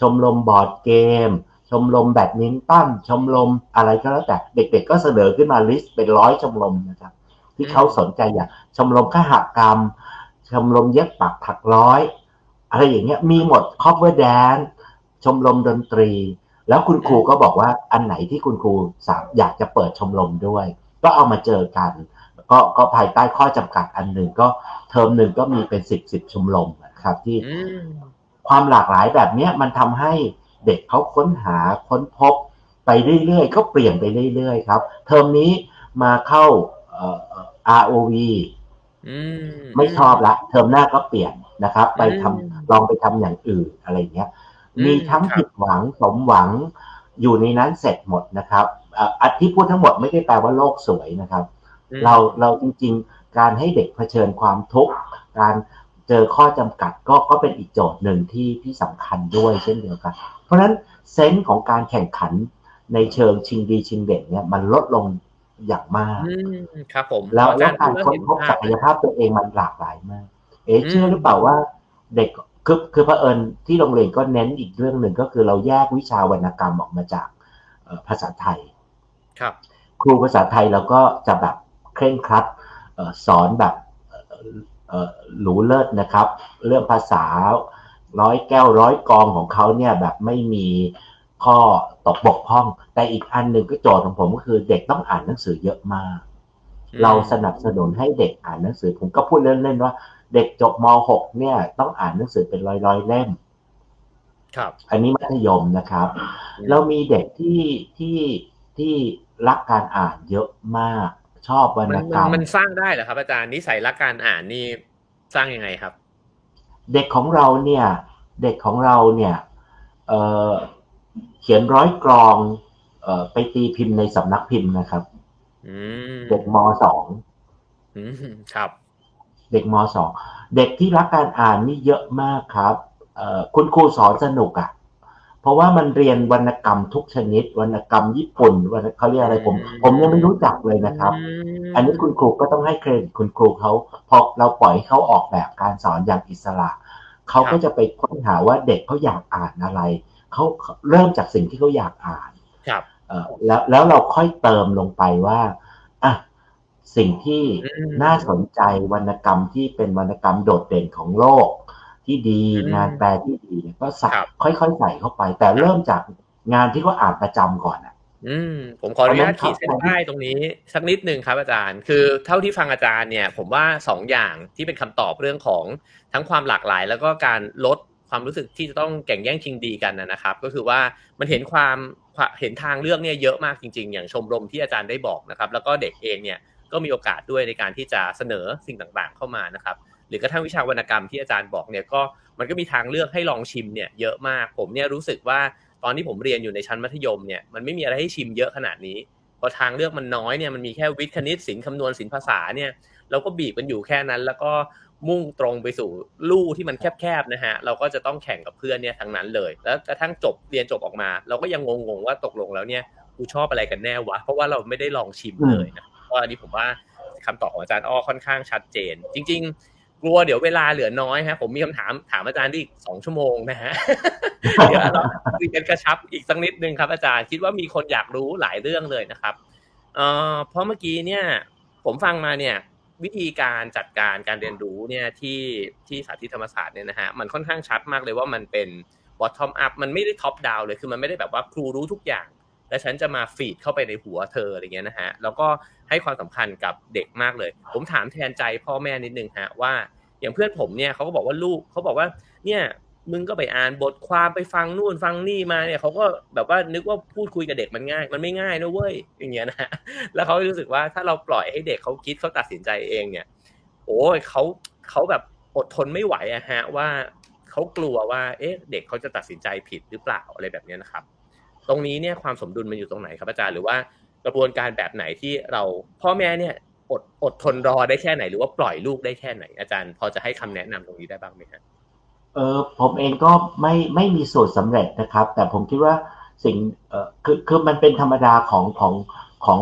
ชมรมบอร์ดเกม ชมรมแบดมินตันชมรมอะไรก็แล้วแต่เด็ก ๆ ก็เสนอขึ้นมาลิสต์เป็นร้อยชมรมนะครับ ที่เขาสนใจอย่ากชมรมขหกรรม ชมรมเย็บปักถักร้อย อะไรอย่างเงี้ยมีหมด cover dance ชมรมดนตรี แล้วคุณครูก็บอกว่าอันไหนที่คุณครูสามอยากจะเปิดชมรมด้วย ก็เอามาเจอกัน ก็ก็ภายใต้ข้อจำกัดอันหนึ่งก็เทอมหนึ่งก็มีเป็นสิบสิบชมรมนะครับ ที่ความหลากหลายแบบนี้มันทำให้เด็กเขาค้นหาค้นพบไปเรื่อยๆก็เปลี่ยนไปเรื่อยๆครับ เทอมนี้มาเข้า ROV ไม่ชอบละเทอมหน้าก็เปลี่ยนนะครับ ไปทำลองไปทำอย่างอื่นอะไรเงี้ย มีทั้งผิดหวังสมหวังอยู่ในนั้นเสร็จหมดนะครับอันที่พูดทั้งหมดไม่ได้แปลว่าโลกสวยนะครับ เราเราจริงๆ การให้เด็กเผชิญความทุกข์การเจอข้อจำกัดก็ก็เป็นอีกโจทย์หนึ่งที่ที่สำคัญด้วยเช่นเดียวกัน เพราะฉะนั้นเซนส์ของการแข่งขันในเชิงชิงดีชิงเด่นเนี่ยมันลดลงอย่างมากครับผมแล้วแล้วการค้นพบศักยภาพตัวเองมันหลากหลายมาก เอ๋เชื่อหรือเปล่าว่าเด็กคือคือเผอิญที่โรงเรียนก็เน้นอีกเรื่องหนึ่งก็คือเราแยกวิชาวรรณกรรมออกมาจากภาษาไทย ครับ ครูภาษาไทยเราก็จะแบบเค ร่งครัดสอนแบบหรูเลิศนะครับ เรื่องภาษาร้อยแก้วร้อยกองของเขาเนี่ยแบบไม่มีข้อตกบกพร่อง แต่อีกอันหนึ่งก็โจทย์ของผมก็คือเด็กต้องอ่านหนังสือเยอะมาก เราสนับสนุนให้เด็กอ่านหนังสือ ผมก็พูดเล่นๆว่า เด็กจบม .6 เนี่ย ต้องอ่านหนังสือเป็นร้อยๆเล่ม ครับ อันนี้มัธยมนะครับ เรามีเด็กที่ที่ที่รักการอ่านเยอะมาก ชอบวรรณกรรมมันสร้างได้เหรอครับ อาจารย์นิสัยรักการอ่านนี่สร้างยังไงครับ เด็กของเราเนี่ย เด็กของเราเนี่ยเเขียนร้อยกรองเอไปตีพิมพ์ในสำนักพิมพ์นะครับเด็กมสองครับ เด็กมสองเด็กที่รักการอ่านนี่เยอะมากครับคุณครูสอนสนุกอะ่ะ เพราะว่ามันเรียนวรรณกรรมทุกชนิด วรรณกรรมญี่ปุ่นวรรณเขาเรียกอะไรผม ผมยังไม่รู้จักเลยนะครับ อันนี้คุณครูก็ต้องให้เครดิตคุณครูเขาพอเราปล่อยให้เขาออกแบบการสอนอย่างอิสระเขาก็จะไปค้นหาว่าเด็กเขาอยากอ่านอะไรเขาเริ่มจากสิ่งที่เขาอยากอ่านครับแล้วแล้วเราค่อยเติมลงไปว่าอะสิ่งที่น่าสนใจวรรณกรรมที่เป็นวรรณกรรมโดดเด่นของโลก ที่ดีงานแปลที่ดีก็ใส่ค่อยๆใส่เข้าไป แต่เริ่มจากงานที่เขาอ่านประจำก่อนอะ อืม ผมขออนุญาตขีดเส้นใต้ตรงนี้ สักนิดหนึ่งครับอาจารย์ คือเท่าที่ฟังอาจารย์เนี่ย ผมว่าสองอย่างที่เป็นคำตอบเรื่องของทั้งความหลากหลาย แล้วก็การลดความรู้สึกที่จะต้องแข่งแย่งชิงดีกันนะครับ ก็คือว่ามันเห็นความเห็นทางเลือกเนี่ยเยอะมากจริง ๆ อย่างชมรมที่อาจารย์ได้บอกนะครับ แล้วก็เด็กเองเนี่ยก็มีโอกาสด้วยในการที่จะเสนอสิ่งต่างๆเข้ามานะครับห รือกระทั่งวิชาวรรณกรรมที่อาจารย์บอกเนี่ยก็มันก็มีทางเลือกให้ลองชิมเนี่ยเยอะมากผมเนี่ยรู้สึกว่าตอนที่ผมเรียนอยู่ในชั้นมัธยมเนี่ยมันไม่มีอะไรให้ชิมเยอะขนาดนี้พอทางเลือกมันน้อยเนี่ยมันมีแค่วิทย์คณิตศิลป์คำนวณศิลป์ภาษาเนี่ยเราก็บีบกันอยู่แค่นั้น แล้วก็มุ่งตรงไปสู่ลู่ที่มันแคบๆนะฮะเราก็จะต้องแข่งกับเพื่อนเนี่ยทั้งนั้นเลย แล้วกระทั่งจบเรียนจบออกมา เราก็ยังงงๆว่าตกลงแล้วเนี่ยกูชอบอะไรกันแน่วะเพราะว่าเราไม่ได้ลองชิมเลยนะเพราะอันนี้ผมว่าคำตอบของอาจารย์อ้อค่อนข้างชัดเจน จริง ๆ กลัวเดี๋ยวเวลาเหลือน้อยฮะผมมีคำถามถามอาจารย์อีกสองชั่วโมงนะฮะเดี๋ยวเราคุยกันกระชับอีกสักนิดนึงครับ อาจารย์คิดว่ามีคนอยากรู้หลายเรื่องเลยนะครับเอ่อเพราะเมื่อกี้เนี่ย ผมฟังมาเนี่ย วิธีการจัดการการเรียนรู้เนี่ยที่ที่สาธิตธรรมศาสตร์เนี่ยนะฮะมันค่อนข้างชัดมากเลยว่ามันเป็น bottom up มันไม่ได้ top down เลยคือมันไม่ได้แบบว่าครูรู้ทุกอย่าง แล้วฉันจะมาฟีดเข้าไปในหัวเธออะไรเงี้ยนะฮะแล้วก็ให้ความสำคัญกับเด็กมากเลย ผมถามแทนใจพ่อแม่นิดนึงฮะว่า อย่างเพื่อนผมเนี่ยเขาก็บอกว่าลูกเขาบอกว่าเนี่ยมึงก็ไปอ่านบทความไปฟังนู่นฟังนี่มาเนี่ยเขาก็แบบว่านึกว่าพูดคุยกับเด็กมันง่าย มันไม่ง่ายนะเว้ยอย่างเงี้ยนะแล้วเขารู้สึกว่าถ้าเราปล่อยให้เด็กเขาคิดเขาตัดสินใจเองเนี่ย โอ้ยเขาเขาแบบอดทนไม่ไหวอะฮะว่าเขากลัวว่า เอ๊ะ เด็กเขาจะตัดสินใจผิดหรือเปล่าอะไรแบบนี้นะครับ ตรงนี้เนี่ยความสมดุลมันอยู่ตรงไหนครับอาจารย์หรือว่ากระบวนการแบบไหนที่เราพ่อแม่เนี่ยอดอดทนรอได้แค่ไหน หรือว่าปล่อยลูกได้แค่ไหน อาจารย์พอจะให้คำแนะนำตรงนี้ได้บ้างไหมครับเออผมเองก็ไม่ไม่มีสูตรสำเร็จนะครับ แต่ผมคิดว่าสิ่งเออคือคือมันเป็นธรรมดาของของของ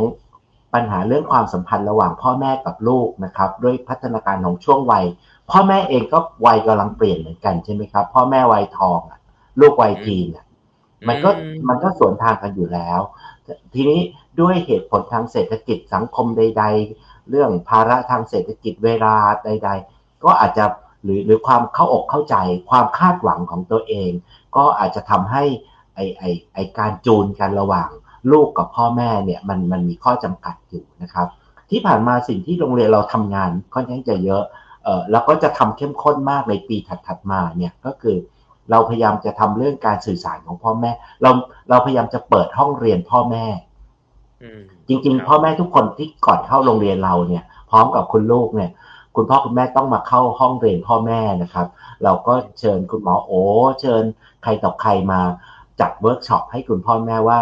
ปัญหาเรื่องความสัมพันธ์ระหว่างพ่อแม่กับลูกนะครับ ด้วยพัฒนาการของช่วงวัย พ่อแม่เองก็วัยกำลังเปลี่ยนเหมือนกันใช่ไหมครับ พ่อแม่วัยทองอะลูกวัยทีนอะ มันก็มันก็สวนทางกันอยู่แล้ว ทีนี้ด้วยเหตุผลทางเศรษฐกิจสังคมใด ๆ เรื่องภาระทางเศรษฐกิจเวลาใด ๆ ก็อาจจะหรือหรือความเข้าอกเข้าใจความคาดหวังของตัวเอง ก็อาจจะทำให้ไอไอไอการจูนกันระหว่างลูกกับพ่อแม่เนี่ยมันมันมีข้อจำกัดอยู่นะครับ ที่ผ่านมาสิ่งที่โรงเรียนเราทำงานค่อนข้างจะเยอะเออแล้วก็จะทำเข้มข้นมากในปีถัดๆมาเนี่ยก็คือ เราพยายามจะทำเรื่องการสื่อสารของพ่อแม่ เราเราพยายามจะเปิดห้องเรียนพ่อแม่จริง ๆ พ่อแม่ทุกคนที่ก่อนเข้าโรงเรียนเราเนี่ย พร้อมกับคุณลูกเนี่ย คุณพ่อคุณแม่ต้องมาเข้าห้องเรียนพ่อแม่นะครับ เราก็เชิญคุณหมอโอเชิญใครต่อใครมาจัดเวิร์กช็อปให้คุณพ่อแม่ว่า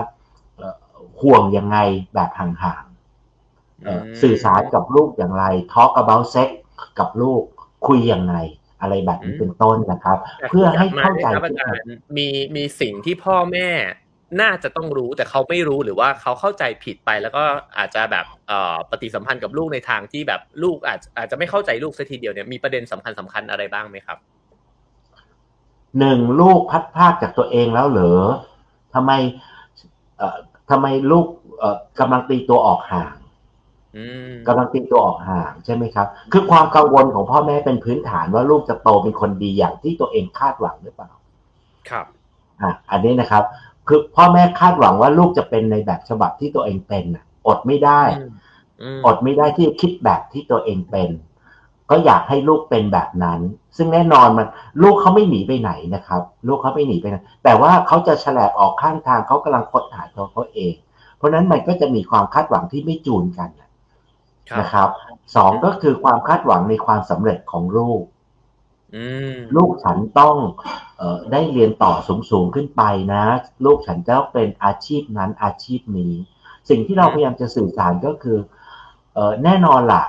ห่วงยังไงแบบห่างๆสื่อสารกับลูกอย่างไร talk about sex กับลูกคุยยังไง อะไรแบบนี้เป็นต้นนะครับ เพื่อให้เข้าใจมีมีสิ่งที่พ่อแม่น่าจะต้องรู้แต่เขาไม่รู้หรือว่าเขาเข้าใจผิดไปแล้วก็อาจจะแบบปฏิสัมพันธ์กับลูกในทางที่แบบลูกอาจอาจจะไม่เข้าใจลูกสักทีเดียวเนี่ยมีประเด็นสำคัญสำคัญอะไรบ้างไหมครับหนึ่งลูกพัดพากจากตัวเองแล้วเหรอทำไมเอ่อทำไมลูกเอ่อกำลังตีตัวออกห่าง กำลังตีตัวออกห่างใช่ไหมครับ คือความกังวลของพ่อแม่เป็นพื้นฐานว่าลูกจะโตเป็นคนดีอย่างที่ตัวเองคาดหวังหรือเปล่า ครับอะอันนี้นะครับ คือพ่อแม่คาดหวังว่าลูกจะเป็นในแบบฉบับที่ตัวเองเป็นอดไม่ได้อดไม่ได้ที่จะคิดแบบที่ตัวเองเป็น ก็อยากให้ลูกเป็นแบบนั้น ซึ่งแน่นอนมัน ลูกเขาไม่หนีไปไหนนะครับ ลูกเขาไม่หนีไปไหนแต่ว่าเขาจะแฉลบออกข้างทางเขากำลังค้นหาตัวเขาเอง เพราะนั้นมันก็จะมีความคาดหวังที่ไม่จูนกันนะครับสองก็คือความคาดหวังในความสำเร็จของลูกลูกฉันต้องออได้เรียนต่อสูงๆขึ้นไปนะ ลูกฉันจะเป็นอาชีพนั้นอาชีพนี้ สิ่งที่เราพยายามจะสื่อสารก็คือออแน่นอนละ่ะ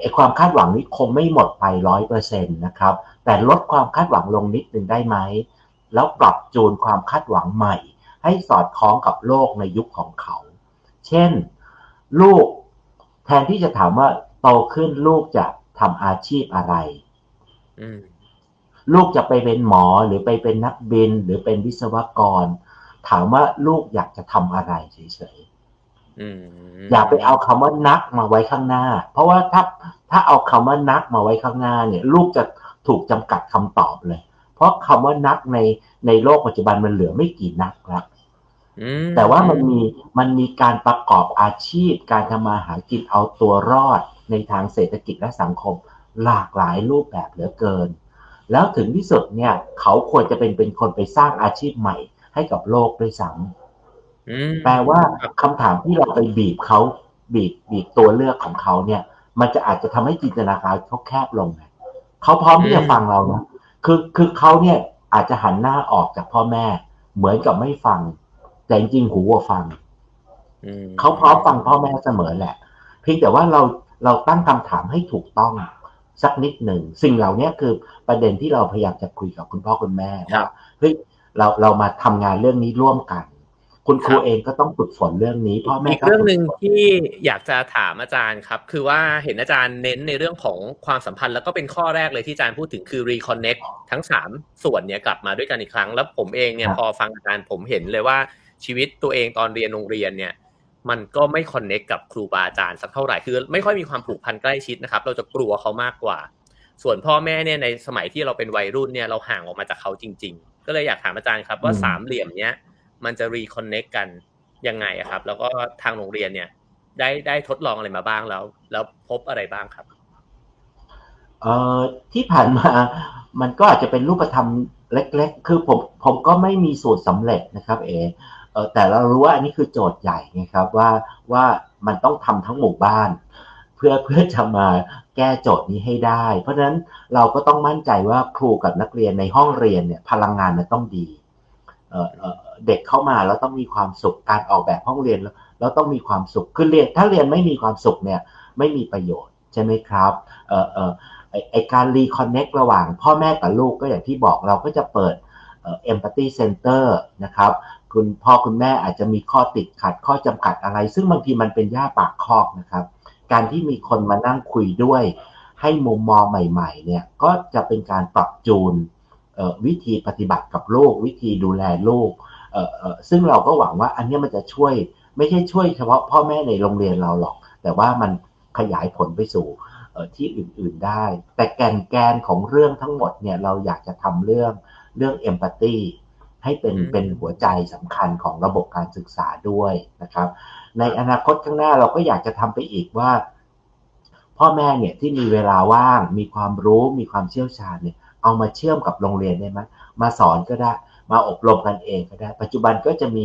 ไอความคาดหวังนี้คงไม่หมดไปร้อยเปอร์เซ็นต์นะครับ แต่ลดความคาดหวังลงนิดหนึ่งได้ไหม แล้วปรับจูนความคาดหวังใหม่ ให้สอดคล้องกับโลกในยุคของเขา เช่น ลูกแทนที่จะถามว่าโตขึ้นลูกจะทำอาชีพอะไรลูกจะไปเป็นหมอหรือไปเป็นนักบิน หรือเป็นวิศวกร ถามว่าลูกอยากจะทำอะไรเฉยๆอย่าไปเอาคำว่านักมาไว้ข้างหน้า เพราะว่าถ้าถ้าเอาคำว่านักมาไว้ข้างหน้า เนี่ย ลูกจะถูกจำกัดคำตอบเลย เพราะคำว่านักในในโลกปัจจุบันมันเหลือไม่กี่นักแล้ว แต่ว่ามันมีมันมีการประกอบอาชีพ การทำมาหากินเอาตัวรอดในทางเศรษฐกิจและสังคม หลากหลายรูปแบบเหลือเกิน แล้วถึงที่สุดเนี่ยเขาควรจะเป็นเป็นคนไปสร้างอาชีพใหม่ ให้กับโลกด้วยซ้ำแปลว่าคำถามที่เราไปบีบเขาบีบบีบตัวเลือกของเขาเนี่ย มันจะอาจจะทำให้จินตนาการเขาแคบลงไงเขาพร้อมที่จะฟังเรานะคือคือเขาเนี่ยอาจจะหันหน้าออกจากพ่อแม่ เหมือนกับไม่ฟัง แต่จริงหูว่าฟังเขาพร้อมฟังพ่อแม่เสมอแหละ เพียงแต่ว่าเราเราตั้งคำถามให้ถูกต้องสักนิดหนึ่ง สิ่งเหล่านี้คือประเด็นที่เราพยายามจะคุยกับคุณพ่อคุณแม่ว่าเฮ้ยเราเรามาทำงานเรื่องนี้ร่วมกัน คุณครูเองก็ต้องฝึกฝนเรื่องนี้พ่อแม่อีกเรื่องหนึ่งที่อยากจะถามอาจารย์ครับ คือว่าเห็นอาจารย์เน้นในเรื่องของความสัมพันธ์ แล้วก็เป็นข้อแรกเลยที่อาจารย์พูดถึงคือ reconnect ทั้งสามส่วนเนี่ยกลับมาด้วยกันอีกครั้ง แล้วผมเองเนี่ยพอฟังอาจารย์ผมเห็นเลยว่า ชีวิตตัวเองตอนเรียนโรงเรียนเนี่ย มันก็ไม่คอนเน็กกับครูบาอาจารย์สักเท่าไหร่คือ ไม่ค่อยมีความผูกพันใกล้ชิดนะครับ เราจะกลัวเขามากกว่า ส่วนพ่อแม่เนี่ยในสมัยที่เราเป็นวัยรุ่นเนี่ยเราห่างออกมาจากเขาจริง ๆ ก็เลยอยากถามอาจารย์ครับว่าสามเหลี่ยมเนี้ยมันจะรีคอนเน็กกันยังไงครับ แล้วก็ทางโรงเรียนเนี่ย ได้ได้ทดลองอะไรมาบ้างแล้ว แล้วพบอะไรบ้างครับเอ่อที่ผ่านมามันก็อาจจะเป็นรูปธรรมเล็ก ๆ คือผมผมก็ไม่มีสูตรสำเร็จนะครับ เอเออ แต่เรารู้ว่าอันนี้คือโจทย์ใหญ่นะครับว่าว่ามันต้องทำทั้งหมู่บ้าน เพื่อเพื่อจะมาแก้โจทย์นี้ให้ได้ เพราะฉะนั้นเราก็ต้องมั่นใจว่าครูกับนักเรียนในห้องเรียนเนี่ยพลังงานมันต้องดีเด็กเข้ามาแล้วต้องมีความสุขการออกแบบห้องเรียนแล้วต้องมีความสุขคือเรียนถ้าเรียนไม่มีความสุขเนี่ยไม่มีประโยชน์ใช่ไหมครับเออเออไอการ reconnect ระหว่างพ่อแม่กับลูกก็อย่างที่บอกเราก็จะเปิด empathy centerนะครับ คุณพ่อคุณแม่อาจจะมีข้อติดขัดข้อจำกัดอะไร ซึ่งบางทีมันเป็นย่าปากคอกนะครับ การที่มีคนมานั่งคุยด้วย ให้มุมมองใหม่ ๆ เนี่ยก็จะเป็นการปรับจูนวิธีปฏิบัติกับลูกวิธีดูแลลูกซึ่งเราก็หวังว่าอันนี้มันจะช่วยไม่ใช่ช่วยเฉพาะพ่อแม่ในโรงเรียนเราหรอก แต่ว่ามันขยายผลไปสู่ที่อื่นๆได้ แต่แกนแกนของเรื่องทั้งหมดเนี่ยเราอยากจะทำเรื่องเรื่องเอมพัตตี ให้เป็นเป็นหัวใจสำคัญของระบบการศึกษาด้วยนะครับ ในอนาคตข้างหน้าเราก็อยากจะทำไปอีกว่า พ่อแม่เนี่ยที่มีเวลาว่าง มีความรู้มีความเชี่ยวชาญเนี่ยเอามาเชื่อมกับโรงเรียนได้ไหมมาสอนก็ได้มาอบรมกันเองก็ได้ ปัจจุบันก็จะมี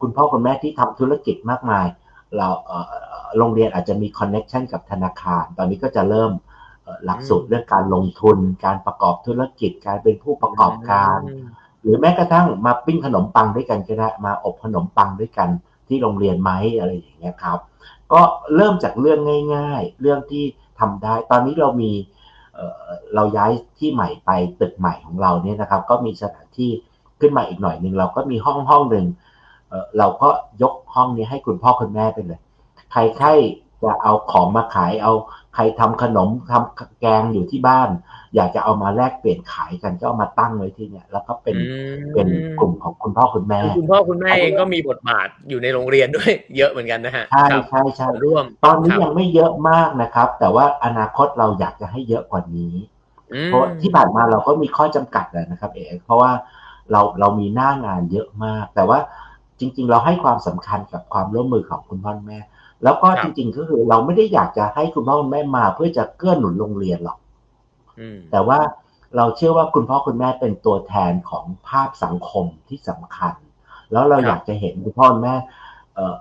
คุณพ่อคุณแม่ที่ทำธุรกิจมากมาย เราโรงเรียนอาจจะมีคอนเน็ชันกับธนาคาร ตอนนี้ก็จะเริ่มหลักสูตรเรื่องการลงทุน การประกอบธุรกิจ การเป็นผู้ประกอบการ หรือแม้กระทั่งมาปิ้งขนมปังด้วยกันก็ได้มาอบขนมปังด้วยกันที่โรงเรียนไหมอะไรอย่างเงี้ยครับ ก็เริ่มจากเรื่องง่าย ๆ เรื่องที่ทำได้ ตอนนี้เรามีเราย้ายที่ใหม่ไปตึกใหม่ของเราเนี่ยนะครับ ก็มีสถานที่ขึ้นมาอีกหน่อยหนึ่งเราก็มีห้องห้องหนึ่งเราก็ยกห้องนี้ให้คุณพ่อคุณแม่ไปเลย ใครใครจะเอาของมาขายเอาใครทำขนมทำแกงอยู่ที่บ้าน อยากจะเอามาแลกเปลี่ยนขายกันก็เอามาตั้งไว้ที่เนี่ย แล้วก็เป็นเป็นกลุ่มของคุณพ่อคุณแม่ คุณพ่อคุณแม่เองก็มีบทบาทอยู่ในโรงเรียนด้วย เยอะเหมือนกันนะฮะใช่ใช่ใช่ร่วม ตอนนี้ยังไม่เยอะมากนะครับ แต่ว่าอนาคตเราอยากจะให้เยอะกว่านี้เพราะที่ผ่านมาเราก็มีข้อจำกัดนะครับ เอกเพราะว่าเราเรามีหน้างานเยอะมาก แต่ว่าจริง ๆ เราให้ความสำคัญกับความร่วมมือของคุณพ่อแม่ แล้วก็จริง ๆ ก็คือเราไม่ได้อยากจะให้คุณพ่อคุณแม่มา เพื่อจะเกื้อหนุนโรงเรียนหรอก แต่ว่าเราเชื่อว่าคุณพ่อคุณแม่เป็นตัวแทนของภาพสังคมที่สำคัญ แล้วเราอยากจะเห็นคุณพ่อคุณแม่เออ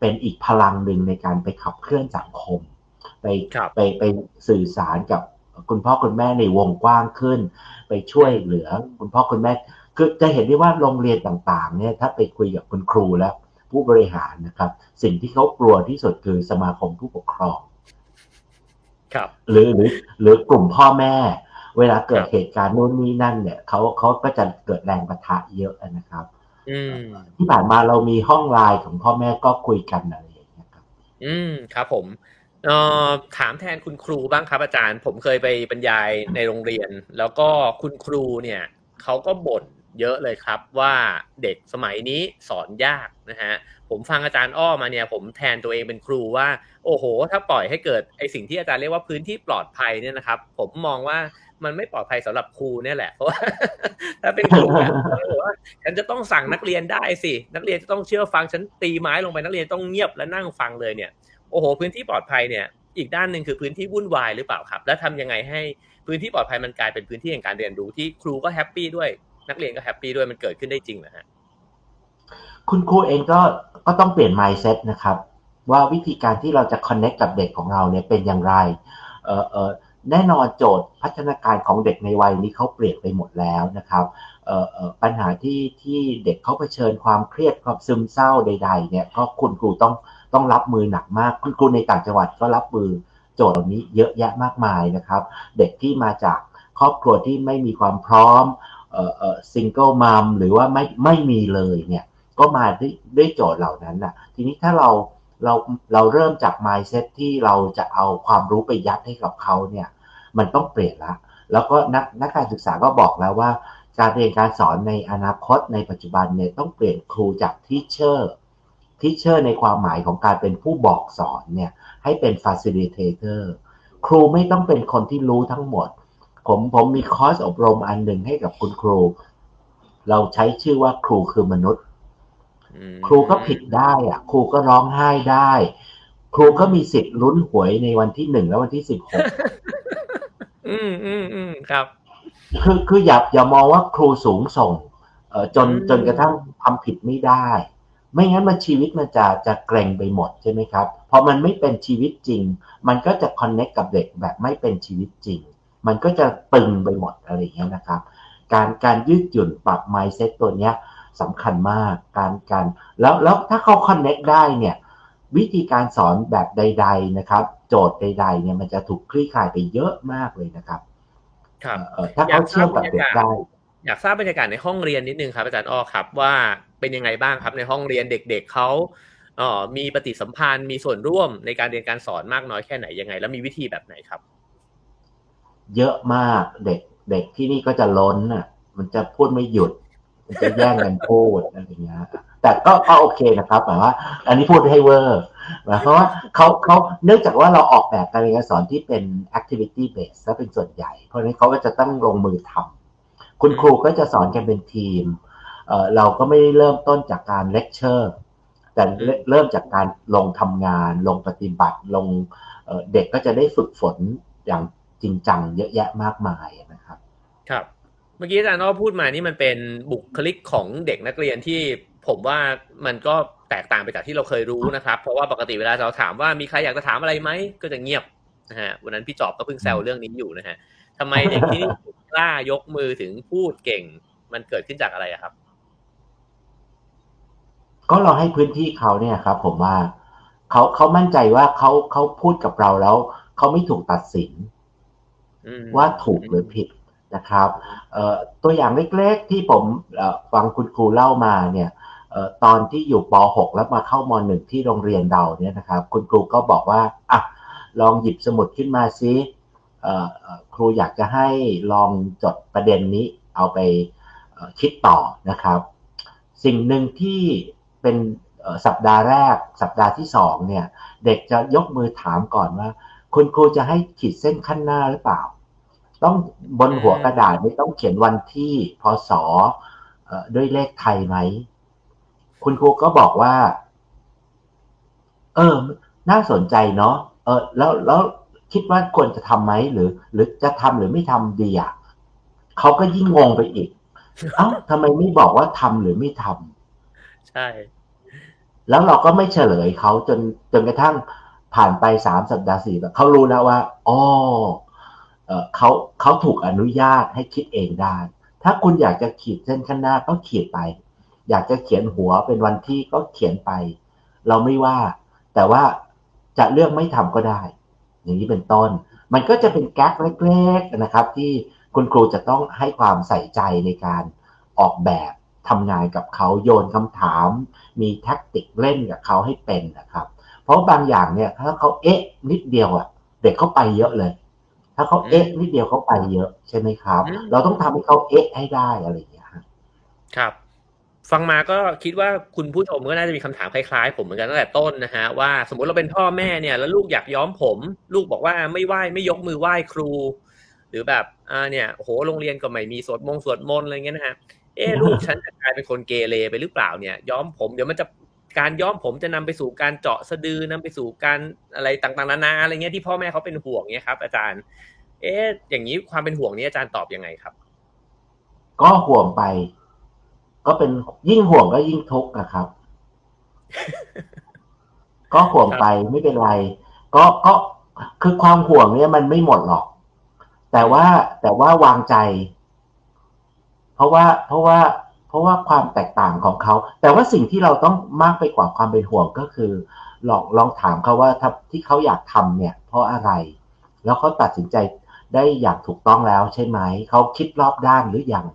เป็นอีกพลังหนึ่งในการไปขับเคลื่อนสังคม ไปไปไปสื่อสารกับคุณพ่อคุณแม่ในวงกว้างขึ้น ไปช่วยเหลือคุณพ่อคุณแม่ คือจะเห็นได้ว่าโรงเรียนต่างๆ เนี่ยถ้าไปคุยกับคุณครูแล้วผู้บริหารนะครับ สิ่งที่เขากลัวที่สุดคือสมาคมผู้ปกครอง ครับหรือหรือหรือกลุ่มพ่อแม่ เวลาเกิดเหตุการณ์นู้นนี้นั่นเนี่ยเขาเขาก็จะเกิดแรงประทะเยอะนะครับที่ผ่านมาเรามีห้องไลน์ของพ่อแม่ก็คุยกันอะไรอย่างเงี้ยครับ อืมครับ ผมเอ่อถามแทนคุณครูบ้างครับอาจารย์ ผมเคยไปบรรยายในโรงเรียน แล้วก็คุณครูเนี่ยเขาก็บ่น เยอะเลยครับว่าเด็กสมัยนี้สอนยากนะฮะผมฟังอาจารย์อ้อมาเนี่ยผมแทนตัวเองเป็นครูว่า โอ้โห ถ้าปล่อยให้เกิดไอสิ่งที่อาจารย์เรียกว่าพื้นที่ปลอดภัยเนี่ยนะครับ ผมมองว่ามันไม่ปลอดภัยสำหรับครูเนี่ยแหละเพราะว่าถ้าเป็นครูว่าฉันจะต้องสั่งนักเรียนได้สิ นักเรียนจะต้องเชื่อฟังฉันตีไม้ลงไปนักเรียนต้องเงียบและนั่งฟังเลยเนี่ยโอ้โห พื้นที่ปลอดภัยเนี่ย อีกด้านหนึ่งคือพื้นที่วุ่นวายหรือเปล่าครับ แล้วทำยังไงให้พื้นที่ปลอดภัยมันกลายเป็นพื้นที่แห่งการเรียนรู้ที่ครูก็ happy ด้วย นักเรียนก็ happy ด้วยมันเกิดขึ้นได้จริงนะฮะคุณครูเองก็ก็ต้องเปลี่ยน mindset นะครับ ว่าวิธีการที่เราจะ connect กับเด็กของเราเนี่ยเป็นอย่างไรเออเออแน่นอนโจทย์พัฒนาการของเด็กในวัยนี้เขาเปลี่ยนไปหมดแล้วนะครับเออเออปัญหาที่ที่เด็กเขาเผชิญความเครียดความซึมเศร้าใด ๆ เนี่ยก็คุณครูต้องต้องรับมือหนักมากคุณครูในต่างจังหวัดก็รับมือโจทย์เหล่านี้เยอะแยะมากมายนะครับ เด็กที่มาจากครอบครัวที่ไม่มีความพร้อม ซิงเกิลมัมหรือว่าไม่ไม่มีเลยเนี่ยก็มาด้วยด้วยโจทย์เหล่านั้นนะทีนี้ถ้าเราเราเราเริ่มจาก mindset ที่เราจะเอาความรู้ไปยัดให้กับเขาเนี่ยมันต้องเปลี่ยนละ แล้วก็นักนักการศึกษาก็บอกแล้วว่า การเรียนการสอนในอนาคตในปัจจุบันเนี่ยต้องเปลี่ยนครูจากทีเชอร์ทีเชอร์ในความหมายของการเป็นผู้บอกสอนเนี่ยให้เป็น facilitator ครูไม่ต้องเป็นคนที่รู้ทั้งหมด ผมผมมีคอร์สอบรมอันหนึ่งให้กับคุณครู เราใช้ชื่อว่าครูคือมนุษย์ ครูก็ผิดได้อะ ครูก็ร้องไห้ได้ ครูก็มีสิทธิ์ลุ้นหวยในวันที่หนึ่งและวันที่สิบหกอืมอืมอืมครับ คือคืออย่าอย่ามองว่าครูสูงส่ง เอ่อจนจนกระทั่งทำผิดไม่ได้ ไม่งั้นมันชีวิตมันจะจะเกรงไปหมดใช่ไหมครับพอมันไม่เป็นชีวิตจริง มันก็จะคอนเน็กกับเด็กแบบไม่เป็นชีวิตจริง มันก็จะตึงไปหมดอะไรอย่างเงี้ยนะครับ การการยืดหยุ่นปรับไมซ์เซ็ตตัวเนี้ยสำคัญมากการการแล้วแล้วถ้าเขาคอนเน็กได้เนี่ยวิธีการสอนแบบใด ๆนะครับ โจทย์ใด ๆ เนี่ยมันจะถูกคลี่คลายไปเยอะมากเลยนะครับครับถ้าเขาเชื่อมกับเด็กได้อยากทราบบรรยากาศในห้องเรียนนิดนึงครับอาจารย์อ้อครับว่าเป็นยังไงบ้างครับในห้องเรียนเด็ก ๆเขาอ๋อมีปฏิสัมพันธ์มีส่วนร่วมในการเรียนการสอนมากน้อยแค่ไหนยังไง แล้วมีวิธีแบบไหนครับ เยอะมากเด็กเด็กที่นี่ก็จะล้นอะ มันจะพูดไม่หยุด มันจะแย่งกันพูดอะไรอย่างเงี้ยแต่ก็ก็โอเคนะครับหมายว่า อันนี้พูดให้เวอร์หมายความว่าเขาเขาเนื่องจากว่าเราออกแบบการเรียนการสอนที่เป็น activity based ซะเป็นส่วนใหญ่ เพราะนั้นเขาก็จะต้องลงมือทำคุณครูก็จะสอนกันเป็นทีมเเราก็ไม่ได้เริ่มต้นจากการเลคเชอร์แต่เริ่มจากการลงทำงาน ลงปฏิบัติลงเด็กก็จะได้ฝึกฝนอย่าง จริงจังเยอะแยะมากมายนะครับ ครับ เมื่อกี้อาจารย์ก็พูดมานี่มันเป็นบุคลิกของเด็กนักเรียนที่ผมว่ามันก็แตกต่างไปจากที่เราเคยรู้นะครับ เพราะว่าปกติเวลาเราถามว่ามีใครอยากจะถามอะไรไหมก็จะเงียบนะฮะวันนั้นพี่จอบก็เพิ่งแซวเรื่องนี้อยู่นะฮะทำไมเด็กที่กล้ายกมือถึงพูดเก่ง มันเกิดขึ้นจากอะไรครับ ก็เราให้พื้นที่เขาเนี่ยครับ ผมว่าเขาเขามั่นใจว่าเขาเขาพูดกับเราแล้วเขาไม่ถูกตัดสิน ว่าถูกหรือผิดนะครับตัวอย่างเล็กๆที่ผมฟังคุณครูเล่ามาเนี่ยตอนที่อยู่ป .6 แล้วมาเข้าม .1 ที่โรงเรียนเราเนี่ยนะครับ คุณครูก็บอกว่าอะลองหยิบสมุดขึ้นมาซิครูอยากจะให้ลองจดประเด็นนี้เอาไปคิดต่อนะครับ สิ่งหนึ่งที่เป็นสัปดาห์แรก สัปดาห์ที่สองเนี่ย เด็กจะยกมือถามก่อนว่า คุณครูจะให้ขีดเส้นขั้นหน้าหรือเปล่า ต้องบนหัวกระดาษไม่ต้องเขียนวันที่พศด้วยเลขไทยไหม คุณครูก็บอกว่า เออ น่าสนใจเนาะเออ แล้วแล้วคิดว่าควรจะทำไหมหรือ หรือจะทำหรือไม่ทำดีอะเขาก็ยิ่งงงไปอีก เอ้าทำไมไม่บอกว่าทำหรือไม่ทำใช่ แล้วเราก็ไม่เฉลยเขาจนจนกระทั่งผ่านไปสามสัปดาห์สี่เขารู้แล้วว่าอ๋อ เขาเขาถูกอนุญาตให้คิดเองได้ ถ้าคุณอยากจะขีดเส้นข้างหน้าก็ขีดไป อยากจะเขียนหัวเป็นวันที่ก็เขียนไป เราไม่ว่า แต่ว่าจะเลือกไม่ทำก็ได้ อย่างนี้เป็นต้น มันก็จะเป็นแก๊กเล็กๆนะครับ ที่คุณครูจะต้องให้ความใส่ใจในการออกแบบทำงานกับเขาโยนคำถาม มีแท็กติกเล่นกับเขาให้เป็นนะครับ เพราะบางอย่างเนี่ยถ้าเขาเอ๊ะนิดเดียวอะ เด็กเขาไปเยอะเลย ถ้าเขาเอ๊ะนิดเดียวเขาไปเยอะใช่ไหมครับ เราต้องทำให้เขาเอ๊ะให้ได้อะไรอย่างเงี้ยครับ ฟังมาก็คิดว่าคุณผู้ชมก็น่าจะมีคำถามคล้ายๆ ผมเหมือนกันตั้งแต่ต้นนะฮะว่าสมมติเราเป็นพ่อแม่เนี่ย แล้วลูกอยากย้อมผม ลูกบอกว่าไม่ไหว้ไม่ยกมือไหว้ครู หรือแบบอ่าเนี่ยโหโรงเรียนก็ไม่มีสวดมงสวดมนต์อะไรเงี้ยนะฮะเออลูกฉันจะกลายเป็นคนเกเรไปหรือเปล่าเนี่ยย้อมผมเดี๋ยวมันจะ การย้อมผมจะนำไปสู่การเจาะสะดือนำไปสู่การอะไรต่างๆนานาอะไรเงี้ยที่พ่อแม่เขาเป็นห่วงเนี้ยครับ อาจารย์ เอ๊ะอย่างนี้ความเป็นห่วงนี้อาจารย์ตอบยังไงครับ ก็ห่วงไป ก็เป็นยิ่งห่วงก็ยิ่งทุกข์นะครับ ก็ห่วงไปไม่เป็นไร ก็ก็คือความห่วงเนี่ยมันไม่หมดหรอก แต่ว่าแต่ว่าวางใจ เพราะว่าเพราะว่า เพราะว่าความแตกต่างของเขา แต่ว่าสิ่งที่เราต้องมากไปกว่าความเป็นห่วงก็คือ ลองลองถามเขาว่าที่เขาอยากทำเนี่ย เพราะอะไร แล้วเขาตัดสินใจได้อย่างถูกต้องแล้วใช่ไหม เขาคิดรอบด้านหรือยัง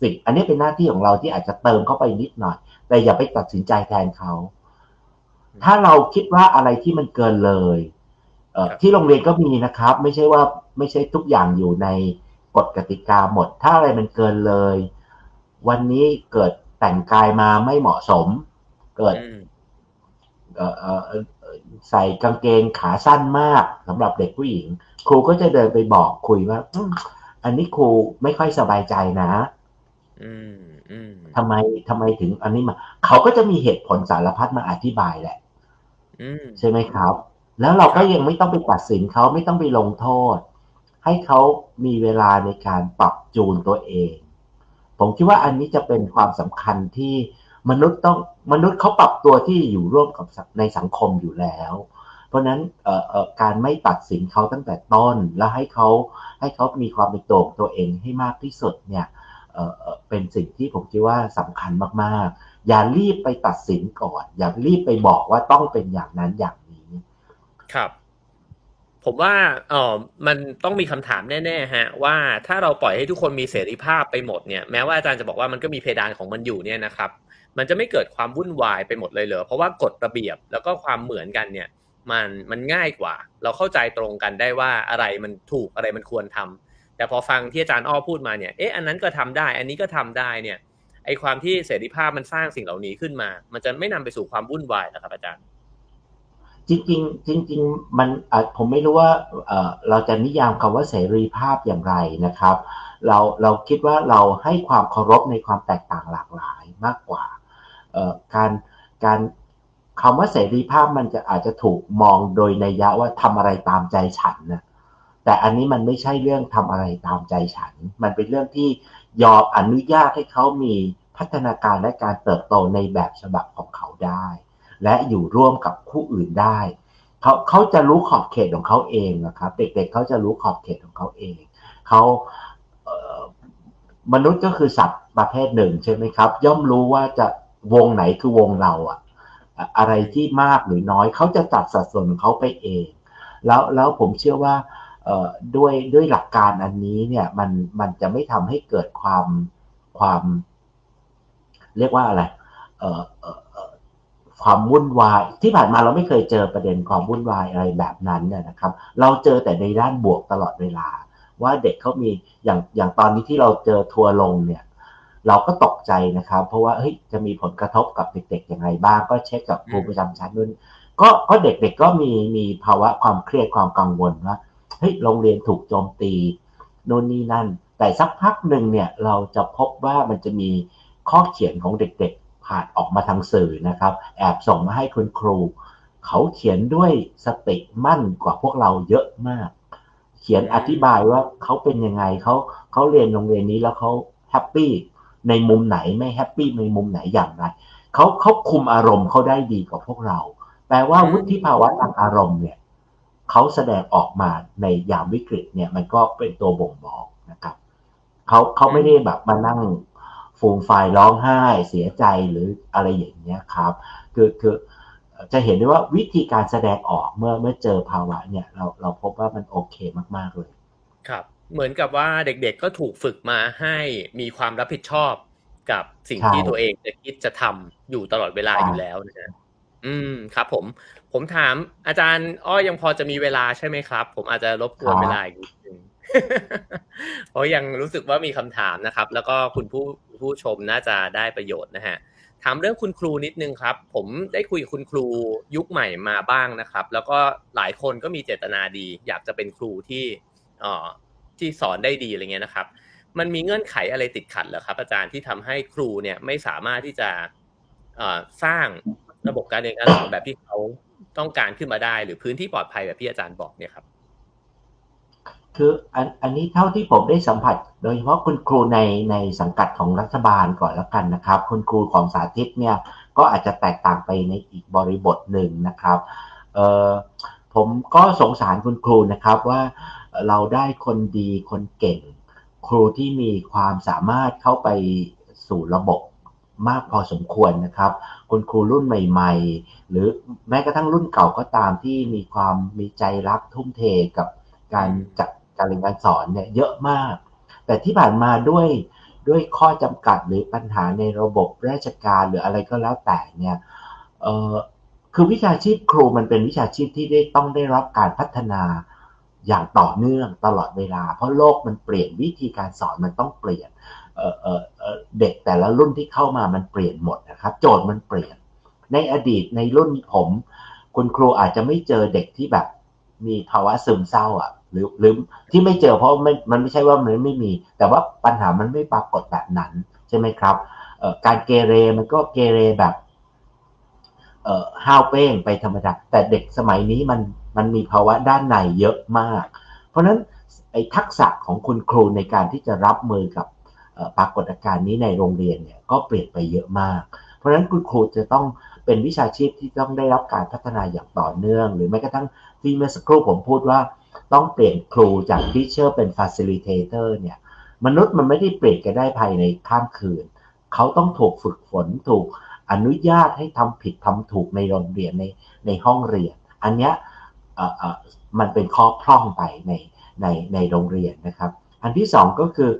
สิ่งอันนี้เป็นหน้าที่ของเราที่อาจจะเติมเข้าไปนิดหน่อย แต่อย่าไปตัดสินใจแทนเขา ถ้าเราคิดว่าอะไรที่มันเกินเลยเอ่อที่โรงเรียนก็มีนะครับ ไม่ใช่ว่าไม่ใช่ทุกอย่างอยู่ในกฎกติกาหมด ถ้าอะไรมันเกินเลย วันนี้เกิดแต่งกายมาไม่เหมาะสม เกิดใส่กางเกงขาสั้นมากสำหรับเด็กผู้หญิง ครูก็จะเดินไปบอกคุยว่าอันนี้ครูไม่ค่อยสบายใจนะทำไมทำไมถึงอันนี้มา เขาก็จะมีเหตุผลสารพัดมาอธิบายแหละใช่ไหมครับ แล้วเราก็ยังไม่ต้องไปตัดสินเขาไม่ต้องไปลงโทษ ให้เขามีเวลาในการปรับจูนตัวเอง ผมคิดว่าอันนี้จะเป็นความสำคัญที่มนุษย์ต้องมนุษย์เขาปรับตัวที่อยู่ร่วมกับในสังคมอยู่แล้ว เพราะนั้นการไม่ตัดสินเขาตั้งแต่ต้น แล้วให้เขาให้เขามีความเป็นตัวตัวเองให้มากที่สุดเนี่ยเป็นสิ่งที่ผมคิดว่าสำคัญมากๆ อย่ารีบไปตัดสินก่อน อย่ารีบไปบอกว่าต้องเป็นอย่างนั้นอย่างนี้ ครับ ผมว่าเออมันต้องมีคำถามแน่ๆฮะว่าถ้าเราปล่อยให้ทุกคนมีเสรีภาพไปหมดเนี่ยแม้ว่าอาจารย์จะบอกว่ามันก็มีเพดานของมันอยู่เนี่ยนะครับมันจะไม่เกิดความวุ่นวายไปหมดเลยเหรอเพราะว่ากฎระเบียบแล้วก็ความเหมือนกันเนี่ยมันมันง่ายกว่า เราเข้าใจตรงกันได้ว่าอะไรมันถูกอะไรมันควรทำแต่พอฟังที่อาจารย์อ้อพูดมาเนี่ยเอ๊ะอันนั้นก็ทำได้ อันนี้ก็ทำได้เนี่ยไอความที่เสรีภาพมันสร้างสิ่งเหล่านี้ขึ้นมา มันจะไม่นำไปสู่ความวุ่นวายนะครับอาจารย์ จริงๆจริงมันผมไม่รู้ว่าเราจะนิยามคำว่าเสรีภาพอย่างไรนะครับ เราเราคิดว่าเราให้ความเคารพในความแตกต่างหลากหลายมากกว่าการการคำว่าเสรีภาพมันจะอาจจะถูกมองโดยในยยะว่าทำอะไรตามใจฉันนะแต่อันนี้มันไม่ใช่เรื่องทำอะไรตามใจฉัน มันเป็นเรื่องที่ยอมอนุญาตให้เขามีพัฒนาการและการเติบโตในแบบฉบับของเขาได้ และอยู่ร่วมกับผู้อื่นได้เขาเขาจะรู้ขอบเขตของเขาเองนะครับ เด็กๆเเขาจะรู้ขอบเขตของเขาเองเขามนุษย์ก็คือสัตว์ประเภทหนึ่งใช่ไหมครับ ย่อมรู้ว่าจะวงไหนคือวงเราอะอะไรที่มากหรือน้อยเขาจะตัดสัดส่วนของเขาไปเอง แล้วแล้วผมเชื่อว่าด้วยด้วยหลักการอันนี้เนี่ยมันมันจะไม่ทำให้เกิดความความ เรียกว่าอะไร ความวุ่นวาย ที่ผ่านมาเราไม่เคยเจอประเด็นความวุ่นวายอะไรแบบนั้นเนี่ยนะครับ เราเจอแต่ในด้านบวกตลอดเวลา ว่าเด็กเขามีอย่างอย่างตอนนี้ที่เราเจอทัวลงเนี่ยเราก็ตกใจนะครับ เพราะว่าเฮ้ยจะมีผลกระทบกับเด็กๆยังไงบ้าง ก็เช็คกับครูประจำชั้นนู่นก็ก็เด็กๆก็มีมีภาวะความเครียดความกังวลว่าเฮ้ยโรงเรียนถูกโจมตีโน่นนี่นั่น แต่สักพักหนึ่งเนี่ยเราจะพบว่ามันจะมีข้อเขียนของเด็กๆ ผ่านออกมาทางสื่อนะครับ แอบส่งมาให้คุณครู เขาเขียนด้วยสติมั่นกว่าพวกเราเยอะมาก เขียนอธิบายว่าเขาเป็นยังไงเขาเขาเรียนโรงเรียนนี้แล้วเขา happy ในมุมไหนไม่ happy ในมุมไหนอย่างไรเขาเขาคุมอารมณ์เขาได้ดีกว่าพวกเรา แปลว่าวุฒิภาวะทางอารมณ์เนี่ยเขาแสดงออกมาในยามวิกฤตเนี่ยมันก็เป็นตัวบ่งบอกนะครับเขาเขาไม่ได้แบบมานั่ง ฟูมฟายร้องไห้เสียใจหรืออะไรอย่างเงี้ยครับ คือคือจะเห็นได้ว่าวิธีการแสดงออกเมื่อเมื่อเจอภาวะเนี่ยเราเราพบว่ามันโอเคมาก ๆ เลย ครับ เหมือนกับว่าเด็กๆก็ถูกฝึกมาให้มีความรับผิดชอบกับสิ่งที่ตัวเองจะคิดจะทำอยู่ตลอดเวลาอยู่แล้วนะอืมครับ ผม ผมถามอาจารย์อ้อยังพอจะมีเวลาใช่ไหมครับ ผมอาจจะรบกวนเวลาอีกนิดนึง เพราะยังรู้สึกว่ามีคำถามนะครับ แล้วก็คุณผู้ผู้ชมน่าจะได้ประโยชน์นะฮะถามเรื่องคุณครูนิดนึงครับ ผมได้คุยกับคุณครูยุคใหม่มาบ้างนะครับ แล้วก็หลายคนก็มีเจตนาดี อยากจะเป็นครูที่อ่อที่สอนได้ดีอะไรเงี้ยนะครับ มันมีเงื่อนไขอะไรติดขัดเหรอครับ อาจารย์ที่ทำให้ครูเนี่ยไม่สามารถที่จะสร้างระบบการเรียนการสอนแบบที่เขาต้องการขึ้นมาได้ หรือพื้นที่ปลอดภัยแบบที่อาจารย์บอกเนี่ยครับ คืออันอันนี้เท่าที่ผมได้สัมผัส โดยเฉพาะคุณครูในในสังกัดของรัฐบาลก่อนแล้วกันนะครับ คุณครูของสาธิตเนี่ยก็อาจจะแตกต่างไปในอีกบริบทหนึ่งนะครับเอ่อผมก็สงสารคุณครูนะครับว่าเราได้คนดีคนเก่ง ครูที่มีความสามารถเข้าไปสู่ระบบมากพอสมควรนะครับ คุณครูรุ่นใหม่ ๆ หรือแม้กระทั่งรุ่นเก่าก็ตามที่มีความมีใจรักทุ่มเทกับการจัด การเรียนการสอนเนี่ยเยอะมาก แต่ที่ผ่านมาด้วยด้วยข้อจำกัดหรือปัญหาในระบบราชการหรืออะไรก็แล้วแต่เนี่ยเออคือวิชาชีพครูมันเป็นวิชาชีพที่ได้ต้องได้รับการพัฒนาอย่างต่อเนื่องตลอดเวลา เพราะโลกมันเปลี่ยนวิธีการสอนมันต้องเปลี่ยนเเด็กแต่ละรุ่นที่เข้ามามันเปลี่ยนหมดนะครับ โจทย์มันเปลี่ยน ในอดีตในรุ่นผม คุณครูอาจจะไม่เจอเด็กที่แบบมีภาวะซึมเศร้าอะ หรือหรือที่ไม่เจอเพราะมันมันไม่ใช่ว่ามันไม่มี แต่ว่าปัญหามันไม่ปรากฏแบบนั้นใช่ไหมครับการเกเรมันก็เกเรแบบห้าวเป้งไปธรรมดาแต่เด็กสมัยนี้มันมันมีภาวะด้านในเยอะมาก เพราะฉะนั้นไอ้ทักษะของคุณครูในการที่จะรับมือกับปรากฏการณ์นี้ในโรงเรียนเนี่ยก็เปลี่ยนไปเยอะมาก เพราะฉะนั้นคุณครูจะต้องเป็นวิชาชีพที่ต้องได้รับการพัฒนาอย่างต่อเนื่อง หรือแม้กระทั่งที่เมื่อสักครู่ผมพูดว่า ต้องเปลี่ยนครูจาก teacher เป็น facilitator เนี่ย มนุษย์มันไม่ได้เปลี่ยนกันได้ภายในข้ามคืน เขาต้องถูกฝึกฝนถูกอนุญาตให้ทำผิดทำถูกในโรงเรียนในในห้องเรียน อันเนี้ยมันเป็นข้อพร่องไปในในในโรงเรียนนะครับ อันที่สองก็คือ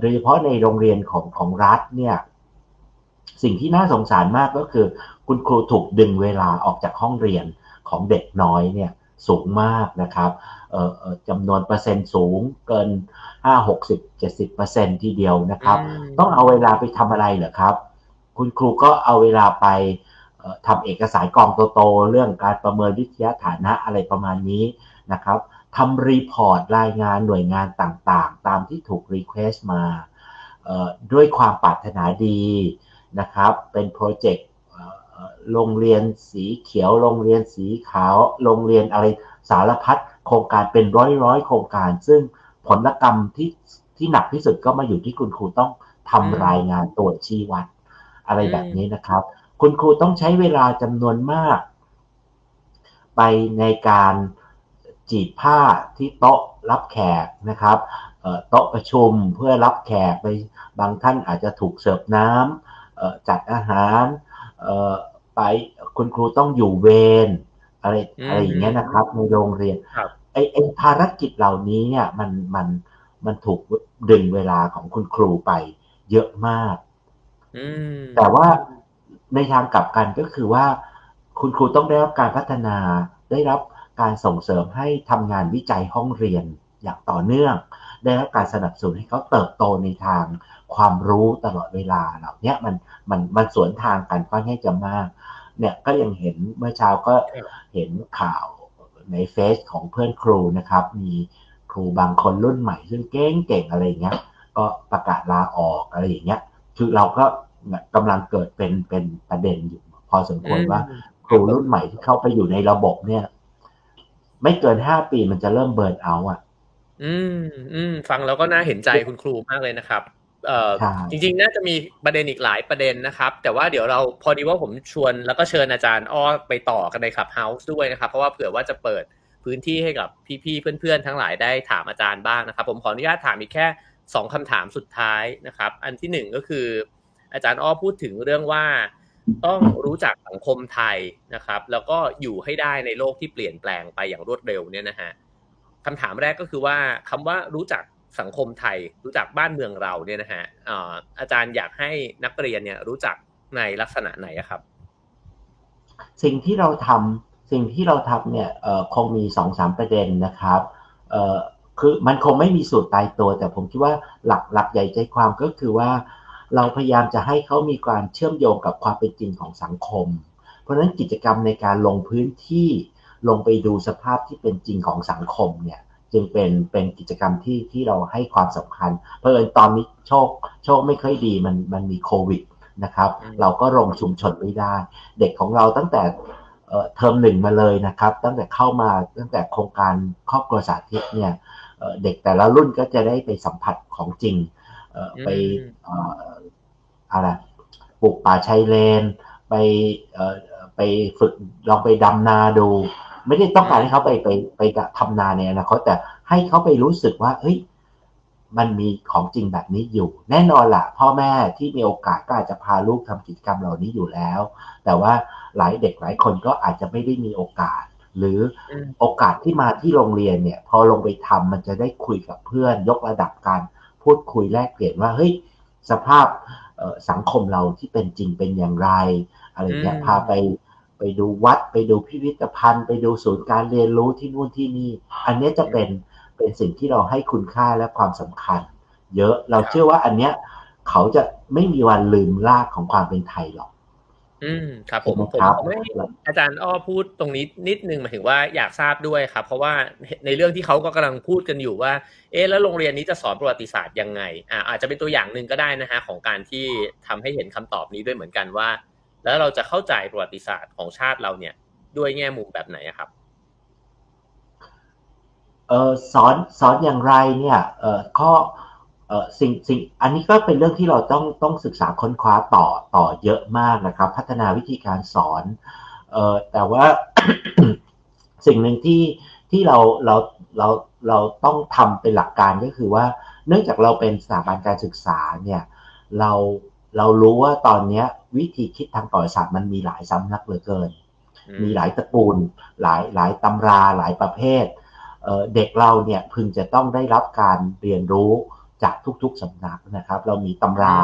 โดยเฉพาะในโรงเรียนของของรัฐเนี่ยสิ่งที่น่าสงสารมากก็คือ คุณครูถูกดึงเวลาออกจากห้องเรียนของเด็กน้อยเนี่ย สูงมากนะครับจำนวนเปอร์เซ็นต์สูงเกิน 5 60 70เปอร์เซ็นต์ทีเดียวนะครับ ต้องเอาเวลาไปทำอะไรเหรอครับ คุณครูก็เอาเวลาไปทำเอกสารกองโตๆเรื่องการประเมินวิทยาฐานะอะไรประมาณนี้นะครับทำ report รายงานหน่วยงานต่างๆ ตามที่ถูก request มาด้วยความปรารถนาดีนะครับ เป็นโปรเจกต์ โรงเรียนสีเขียว โรงเรียนสีขาว โรงเรียนอะไรสารพัดโครงการเป็นร้อยร้อยโครงการ ซึ่งผลกรรมที่ที่หนักที่สุดก็มาอยู่ที่คุณครูต้องทำรายงานตรวจชี้วัด อะไรแบบนี้นะครับ คุณครูต้องใช้เวลาจำนวนมาก ไปในการจีบผ้าที่โต๊ะรับแขกนะครับโต๊ะประชุมเพื่อรับแขกไปบางท่านอาจจะถูกเสิร์ฟน้ำจัดอาหาร ไปคุณครูต้องอยู่เวรอะไรอะไรอย่างเงี้ยนะครับ ในโรงเรียนไอ้ไอ้ภารกิจเหล่านี้เนี่ยมันมันมันถูกดึงเวลาของคุณครูไปเยอะมากแต่ว่าในทางกลับกันก็คือว่า คุณครูต้องได้รับการพัฒนาได้รับการส่งเสริมให้ทำงานวิจัยห้องเรียนอย่างต่อเนื่อง ได้รับการสนับสนุนให้เขาเติบโตในทาง ความรู้ตลอดเวลาเหล่านี้มันมันมันสวนทางกันค่อนข้างจะมาก เนี่ยก็ยังเห็นเมื่อเช้าก็เห็นข่าวในเฟซของเพื่อนครูนะครับ มีครูบางคนรุ่นใหม่ซึ่งเก่งเก่งอะไรเงี้ย ก็ประกาศลาออกอะไรอย่างเงี้ย คือเราก็กำลังเกิดเป็นเป็นประเด็นอยู่พอสมควรว่า ครูรุ่นใหม่ที่เข้าไปอยู่ในระบบเนี่ย ไม่เกินห้าปีมันจะเริ่มเบิร์นเอาอะ อืมอืมฟังแล้วก็น่าเห็นใจคุณครูมากเลยนะครับเอ่อ จริงๆ น่าจะมีประเด็นอีกหลายประเด็นนะครับ แต่ว่าเดี๋ยวเราพอดีว่าผมชวนแล้วก็เชิญอาจารย์อ้อไปต่อกันในขับเฮาส์ด้วยนะครับ เพราะว่าเผื่อว่าจะเปิดพื้นที่ให้กับพี่ๆ เพื่อนๆ ทั้งหลายได้ถามอาจารย์บ้างนะครับ ผมขออนุญาตถามอีกแค่สองคำถามสุดท้ายนะครับ อันที่หนึ่งก็คือ อาจารย์อ้อพูดถึงเรื่องว่าต้องรู้จักสังคมไทยนะครับ แล้วก็อยู่ให้ได้ในโลกที่เปลี่ยนแปลงไปอย่างรวดเร็วเนี่ยนะฮะคำถามแรกก็คือว่าคำว่ารู้จัก สังคมไทย รู้จักบ้านเมืองเราเนี่ยนะฮะอาจารย์อยากให้นักเรียนเนี่ยรู้จักในลักษณะไหนครับ สิ่งที่เราทำสิ่งที่เราทำเนี่ยคงมีสองสามประเด็นนะครับคือมันคงไม่มีสูตรตายตัว แต่ผมคิดว่าหลักหลักใหญ่ใจความก็คือว่า เราพยายามจะให้เขามีการเชื่อมโยงกับความเป็นจริงของสังคม เพราะฉะนั้นกิจกรรมในการลงพื้นที่ลงไปดูสภาพที่เป็นจริงของสังคมเนี่ย จึงเป็นเป็นกิจกรรมที่ที่เราให้ความสำคัญ เพราะเอิญตอนนี้โชคโชคไม่ค่อยดีมันมันมีโควิดนะครับ เราก็ลงชุมชนไม่ได้ เด็กของเราตั้งแต่เทอมหนึ่งมาเลยนะครับ ตั้งแต่เข้ามาตั้งแต่โครงการครอบครัวสาธิตเนี่ยเด็กแต่ละรุ่นก็จะได้ไปสัมผัสของจริงไปอะไรปลูกป่าชายเลน ไปไปฝึกลองไปดำนาดู ไม่ได้ต้องการให้เขาไปไปไปทำนาในอนาคตแต่ให้เขาไปรู้สึกว่า เฮ้ย มันมีของจริงแบบนี้อยู่ แน่นอนละ่ะ พ่อแม่ที่มีโอกาสก็อาจจะพาลูกทำกิจกรรมเหล่านี้อยู่แล้ว แต่ว่าหลายเด็กหลายคนก็อาจจะไม่ได้มีโอกาส หรือโอกาสที่มาที่โรงเรียนเนี่ย พอลงไปทำมันจะได้คุยกับเพื่อน ยกระดับการพูดคุยแลกเปลี่ยนว่าเฮ้ยสภาพสังคมเราที่เป็นจริงเป็นอย่างไร อะไรเงี้ยพาไปไป ดูวัดไปดูพิพิธภัณฑ์ ไปดูศูนย์การเรียนรู้ที่นู่นที่นี่ อันนี้จะเป็นเป็นสิ่งที่เราให้คุณค่าและความสำคัญ เยอะเราเชื่อว่าอันเนี้ยเขาจะไม่มีวันลืมรากของความเป็นไทยหรอก อืมครับผมผมผมไม่อาจารย์อ้อพูดตรงนี้นิดนึงหมายถึงว่าอยากทราบด้วยครับ เพราะว่าในเรื่องที่เขาก็กำลังพูดกันอยู่ว่า เอ๊แล้วโรงเรียนนี้จะสอนประวัติศาสตร์ยังไงอ่าอาจจะเป็นตัวอย่างหนึ่งก็ได้นะฮะของการที่ทำให้เห็นคำตอบนี้ด้วยเหมือนกันว่า แล้วเราจะเข้าใจประวัติศาสตร์ของชาติเราเนี่ย ด้วยแง่มุมแบบไหนครับเออสอนสอนอย่างไรเนี่ยเออข้อเออสิ่งสิ่งอันนี้ก็เป็นเรื่องที่เราต้องต้องศึกษาค้นคว้าต่อต่อเยอะมากนะครับ พัฒนาวิธีการสอนเออแต่ว่าสิ่งหนึ่งที่ที่เราเราเราเราต้องทำเป็นหลักการก็คือว่า เนื่องจากเราเป็นสถาบันการศึกษาเนี่ยเรา เรารู้ว่าตอนนี้วิธีคิดทางประวัติศาสตร์มันมีหลายซ้ำนักเหลือเกิน มีหลายตระกูล หลายหลายตำราหลายประเภทเด็กเราเนี่ยพึงจะต้องได้รับการเรียนรู้จากทุกๆสำนักนะครับ เรามีตำรา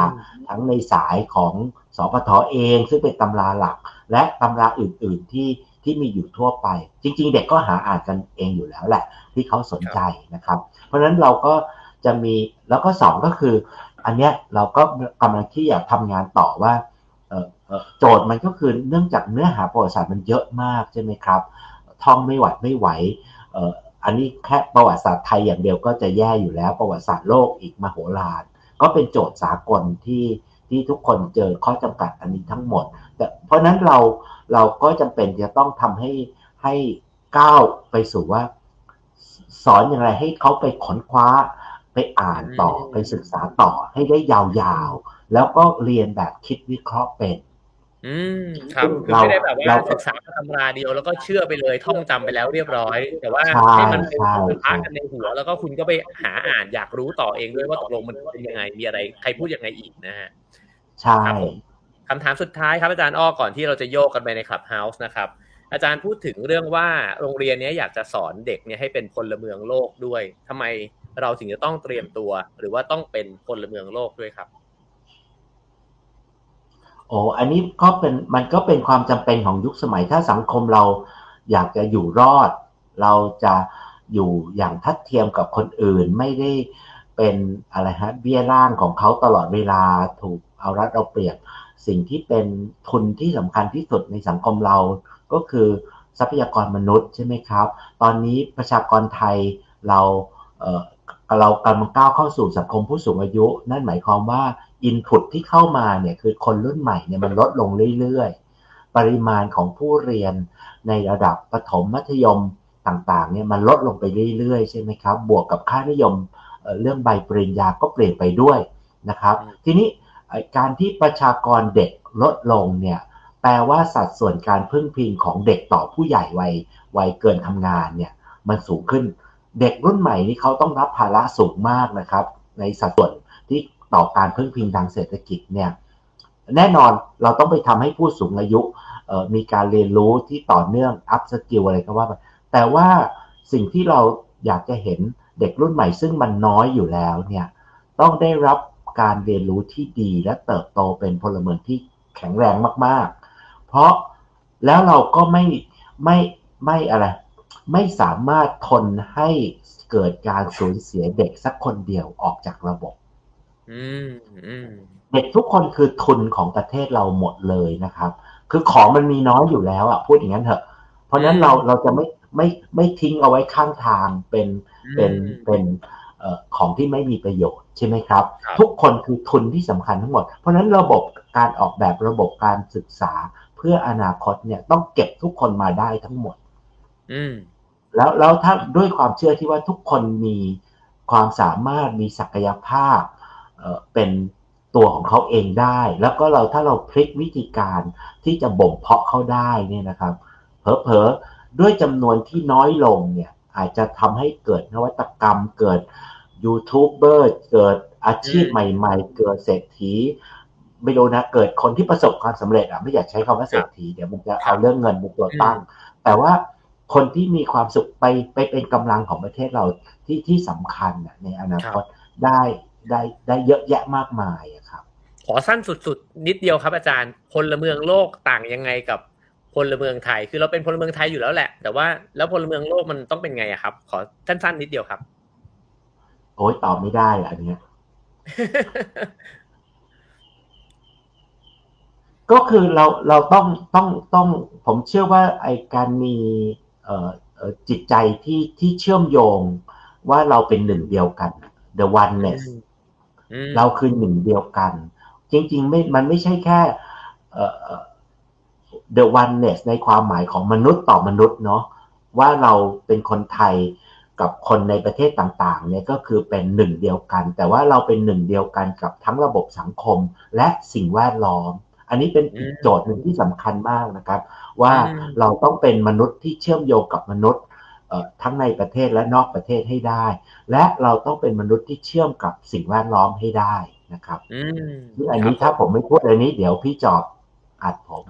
ทั้งในสายของสพทเอง ซึ่งเป็นตำราหลัก และตำราอื่น ๆที่ที่มีอยู่ทั่วไป จริง ๆ เด็กก็หาอ่านกันเองอยู่แล้วแหละ ที่เขาสนใจนะครับ เพราะฉะนั้นเราก็จะมีแล้วก็สองก็คือ อันเนี้ยเราก็กำลังที่อยากทำงานต่อว่าโจทย์มันก็คือเนื่องจากเนื้อหาประวัติศาสตร์มันเยอะมากใช่ไหมครับ ท่องไม่ไหวไม่ไหวอันนี้แค่ประวัติศาสตร์ไทยอย่างเดียวก็จะแย่อยู่แล้วประวัติศาสตร์โลกอีกมโหฬารก็เป็นโจทย์สากลที่ที่ทุกคนเจอข้อจำกัดอันนี้ทั้งหมด แต่เพราะนั้นเราเราก็จำเป็นจะต้องทำให้ให้ก้าวไปสู่ว่า สอนอย่างไรให้เขาไปขนคว้า ไปอ่านต่อไปศึกษาต่อให้ได้ยาวๆ แล้วก็เรียนแบบคิดวิเคราะห์เป็น อืมครับคือไม่ได้แบบว่าศึกษาตำราเดียวแล้วก็เชื่อไปเลยท่องจำไปแล้วเรียบร้อย แต่ว่าให้มันเป็นพากันในหัว แล้วก็คุณก็ไปหาอ่านอยากรู้ต่อเองด้วยว่าตกลงมันเป็นยังไงมีอะไร ใครพูดยังไงอีกนะฮะใช่คำถามสุดท้ายครับอาจารย์อ้อก่อนที่เราจะโยกกันไปในคลับเฮาส์นะครับอาจารย์พูดถึงเรื่องว่าโรงเรียนนี้อยากจะสอนเด็กเนี่ยให้เป็นพลเมืองโลกด้วยทำไม เราถึงจะต้องเตรียมตัว หรือว่าต้องเป็นพลเมืองโลกด้วยครับโอ้อันนี้ก็เป็นมันก็เป็นความจำเป็นของยุคสมัยถ้าสังคมเราอยากจะอยู่รอด เราจะอยู่อย่างทัดเทียมกับคนอื่นไม่ได้เป็นอะไรฮะเบี้ยร่างของเขาตลอดเวลาถูกเอารัดเอาเปรียบ สิ่งที่เป็นทุนที่สำคัญที่สุดในสังคมเราก็คือทรัพยากรมนุษย์ใช่ไหมครับ ตอนนี้ประชากรไทยเรา เรากำลังก้าวเข้าสู่สังคมผู้สูงอายุ นั่นหมายความว่าอินพุตที่เข้ามาเนี่ยคือคนรุ่นใหม่เนี่ยมันลดลงเรื่อยๆ ปริมาณของผู้เรียนในระดับประถมมัธยมต่างๆเนี่ยมันลดลงไปเรื่อยๆ ใช่ไหมครับ บวกกับค่านิยมเรื่องใบปริญญาก็เปลี่ยนไปด้วยนะครับ ทีนี้การที่ประชากรเด็กลดลงเนี่ยแปลว่าสัดส่วนการพึ่งพิงของเด็กต่อผู้ใหญ่วัยวัยเกินทำงานเนี่ยมันสูงขึ้น เด็กรุ่นใหม่นี่เขาต้องรับภาระสูงมากนะครับ ในสัดส่วนที่ต่อการพึ่งพิงทางเศรษฐกิจเนี่ยแน่นอนเราต้องไปทำให้ผู้สูงอายุมีการเรียนรู้ที่ต่อเนื่อง upskill อะไรก็ว่าไปแต่ว่าสิ่งที่เราอยากจะเห็นเด็กรุ่นใหม่ซึ่งมันน้อยอยู่แล้วเนี่ยต้องได้รับการเรียนรู้ที่ดีและเติบโตเป็นพลเมืองที่แข็งแรงมาก ๆ เพราะแล้วเราก็ไม่ไม่ไม่อะไร ไม่สามารถทนให้เกิดการสูญเสียเด็กสักคนเดียวออกจากระบบเด็กทุกคนคือทุนของประเทศเราหมดเลยนะครับ คือของมันมีน้อยอยู่แล้วอะพูดอย่างนั้นเถอะ เพราะฉะนั้นเราเราจะไม่ไม่ไม่ทิ้งเอาไว้ข้างทางเป็นเป็นเป็นของที่ไม่มีประโยชน์ใช่ไหมครับครับทุกคนคือทุนที่สำคัญทั้งหมด เพราะฉะนั้นระบบการออกแบบระบบการศึกษาเพื่ออนาคตเนี่ยต้องเก็บทุกคนมาได้ทั้งหมดอืม แล้วแล้วถ้าด้วยความเชื่อที่ว่าทุกคนมีความสามารถมีศักยภาพเอ่อเป็นตัวของเขาเองได้ แล้วก็เราถ้าเราพลิกวิธีการที่จะบ่มเพาะเขาได้เนี่ยนะครับเผลอๆด้วยจำนวนที่น้อยลงเนี่ยอาจจะทำให้เกิดนวัตกรรม เกิดยูทูบเบอร์เกิดอาชีพอืมใหม่ ๆ เกิดเศรษฐีไม่รู้นะเกิดคนที่ประสบความสำเร็จอะไม่อยากใช้คำว่าเศรษฐีเดี๋ยวมันจะเอาเรื่องเงินเป็นตัวตั้ง แต่ว่า คนที่มีความสุขไปไปเป็นกำลังของประเทศเราที่ที่สำคัญน่ะในอนาคตได้ได้ได้เยอะแยะมากมายอะครับ ขอสั้นสุดๆ นิดเดียวครับอาจารย์พลเมืองโลกต่างยังไงกับพลเมืองไทย คือเราเป็นพลเมืองไทยอยู่แล้วแหละ แต่ว่าแล้วพลเมืองโลกมันต้องเป็นไงอะครับ ขอสั้นๆนิดเดียวครับ โอ้ยตอบไม่ได้อะอันเนี้ยก็คือเราเราต้องต้องต้องผมเชื่อว่าไอการมีเอ่อเอ่อ จิตใจที่ที่เชื่อมโยงว่าเราเป็นหนึ่งเดียวกัน the oneness อืมเราคือหนึ่งเดียวกัน จริง ๆ ไม่มันไม่ใช่แค่เอ่อเอ่อ the oneness ในความหมายของมนุษย์ต่อมนุษย์เนาะว่าเราเป็นคนไทยกับคนในประเทศต่างๆเนี่ยก็คือเป็นหนึ่งเดียวกัน แต่ว่าเราเป็นหนึ่งเดียวกันกับทั้งระบบสังคมและสิ่งแวดล้อม อันนี้เป็นอีกโจทย์หนึ่งที่สำคัญมากนะครับ ว่าเราต้องเป็นมนุษย์ที่เชื่อมโยงกับมนุษย์เอ่อทั้งในประเทศและนอกประเทศให้ได้ และเราต้องเป็นมนุษย์ที่เชื่อมกับสิ่งแวดล้อมให้ได้นะครับอืมซึ่งอันนี้คถ้ารับผมไม่พูดอันนี้เดี๋ยวพี่จอบอัดผม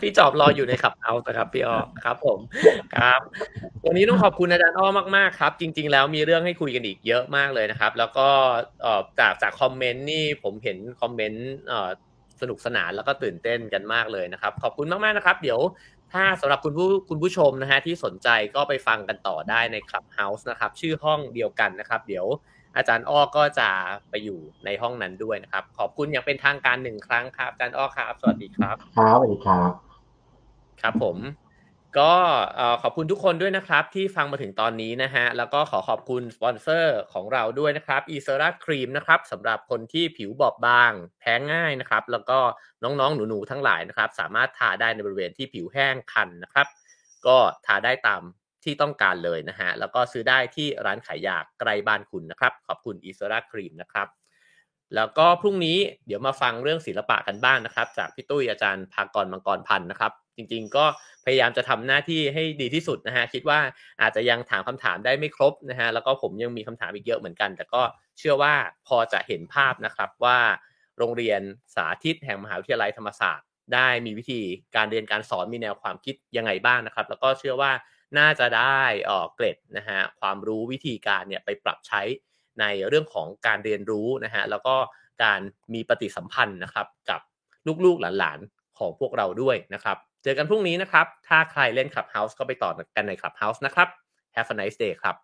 พี่จอบรออยู่ในขับเอานะครับพี่อ้อครับ ผมครับ วันนี้ต้องขอบคุณอาจารย์อ้อมากๆครับ จริง ๆ แล้วมีเรื่องให้คุยกันอีกเยอะมากเลยนะครับ แล้วก็เอ่อจากจากคอมเมนต์นี่ผมเห็นคอมเมนต์เอ่อ สนุกสนานแล้วก็ตื่นเต้นกันมากเลยนะครับ ขอบคุณมาก ๆ นะครับ เดี๋ยวถ้าสำหรับคุณผู้คุณผู้ชมนะฮะที่สนใจก็ไปฟังกันต่อได้ใน Clubhouse นะครับ ชื่อห้องเดียวกันนะครับ เดี๋ยวอาจารย์อ้อก็จะไปอยู่ในห้องนั้นด้วยนะครับ ขอบคุณอย่างเป็นทางการหนึ่งครั้งครับอาจารย์อ้อครับ สวัสดีครับ ครับสวัสดีครับ ครับผม ก็ขอบคุณทุกคนด้วยนะครับ ที่ฟังมาถึงตอนนี้นะฮะ แล้วก็ขอขอบคุณสปอนเซอร์ของเราด้วยนะครับ e s e r a Cream นะครับสำหรับคนที่ผิวบอบบาง แพ้ง่ายนะครับ แล้วก็น้องๆ หนูๆ ทั้งหลายนะครับ สามารถทาได้ในบริเวณที่ผิวแห้งคันนะครับ ก็ทาได้ตามที่ต้องการเลยนะฮะ แล้วก็ซื้อได้ที่ร้านขายยาใกล้บ้านคุณนะครับ ขอบคุณ e s e r a Cream นะครับ แล้วก็พรุ่งนี้เดี๋ยวมาฟังเรื่องศิลปะกันบ้างนะครับ จากพี่ตุ้ยอาจารย์ภากรมังกรพันธ์นะครับ จริงๆ ก็พยายามจะทำหน้าที่ให้ดีที่สุดนะฮะคิดว่าอาจจะยังถามคำถามได้ไม่ครบนะฮะแล้วก็ผมยังมีคำถามอีกเยอะเหมือนกัน แต่ก็เชื่อว่าพอจะเห็นภาพนะครับว่าโรงเรียนสาธิตแห่งมหาวิทยาลัยธรรมศาสตร์ ได้มีวิธีการเรียนการสอนมีแนวความคิดยังไงบ้างนะครับ แล้วก็เชื่อว่าน่าจะได้เอ่อเกร็ดนะฮะความรู้วิธีการเนี่ยไปปรับใช้ ในเรื่องของการเรียนรู้นะฮะแล้วก็การมีปฏิสัมพันธ์นะครับกับลูกๆหลานๆของพวกเราด้วยนะครับ เจอกันพรุ่งนี้นะครับ ถ้าใครเล่น Clubhouse ก็ไปต่อกันใน Clubhouse นะครับ Have a nice day ครับ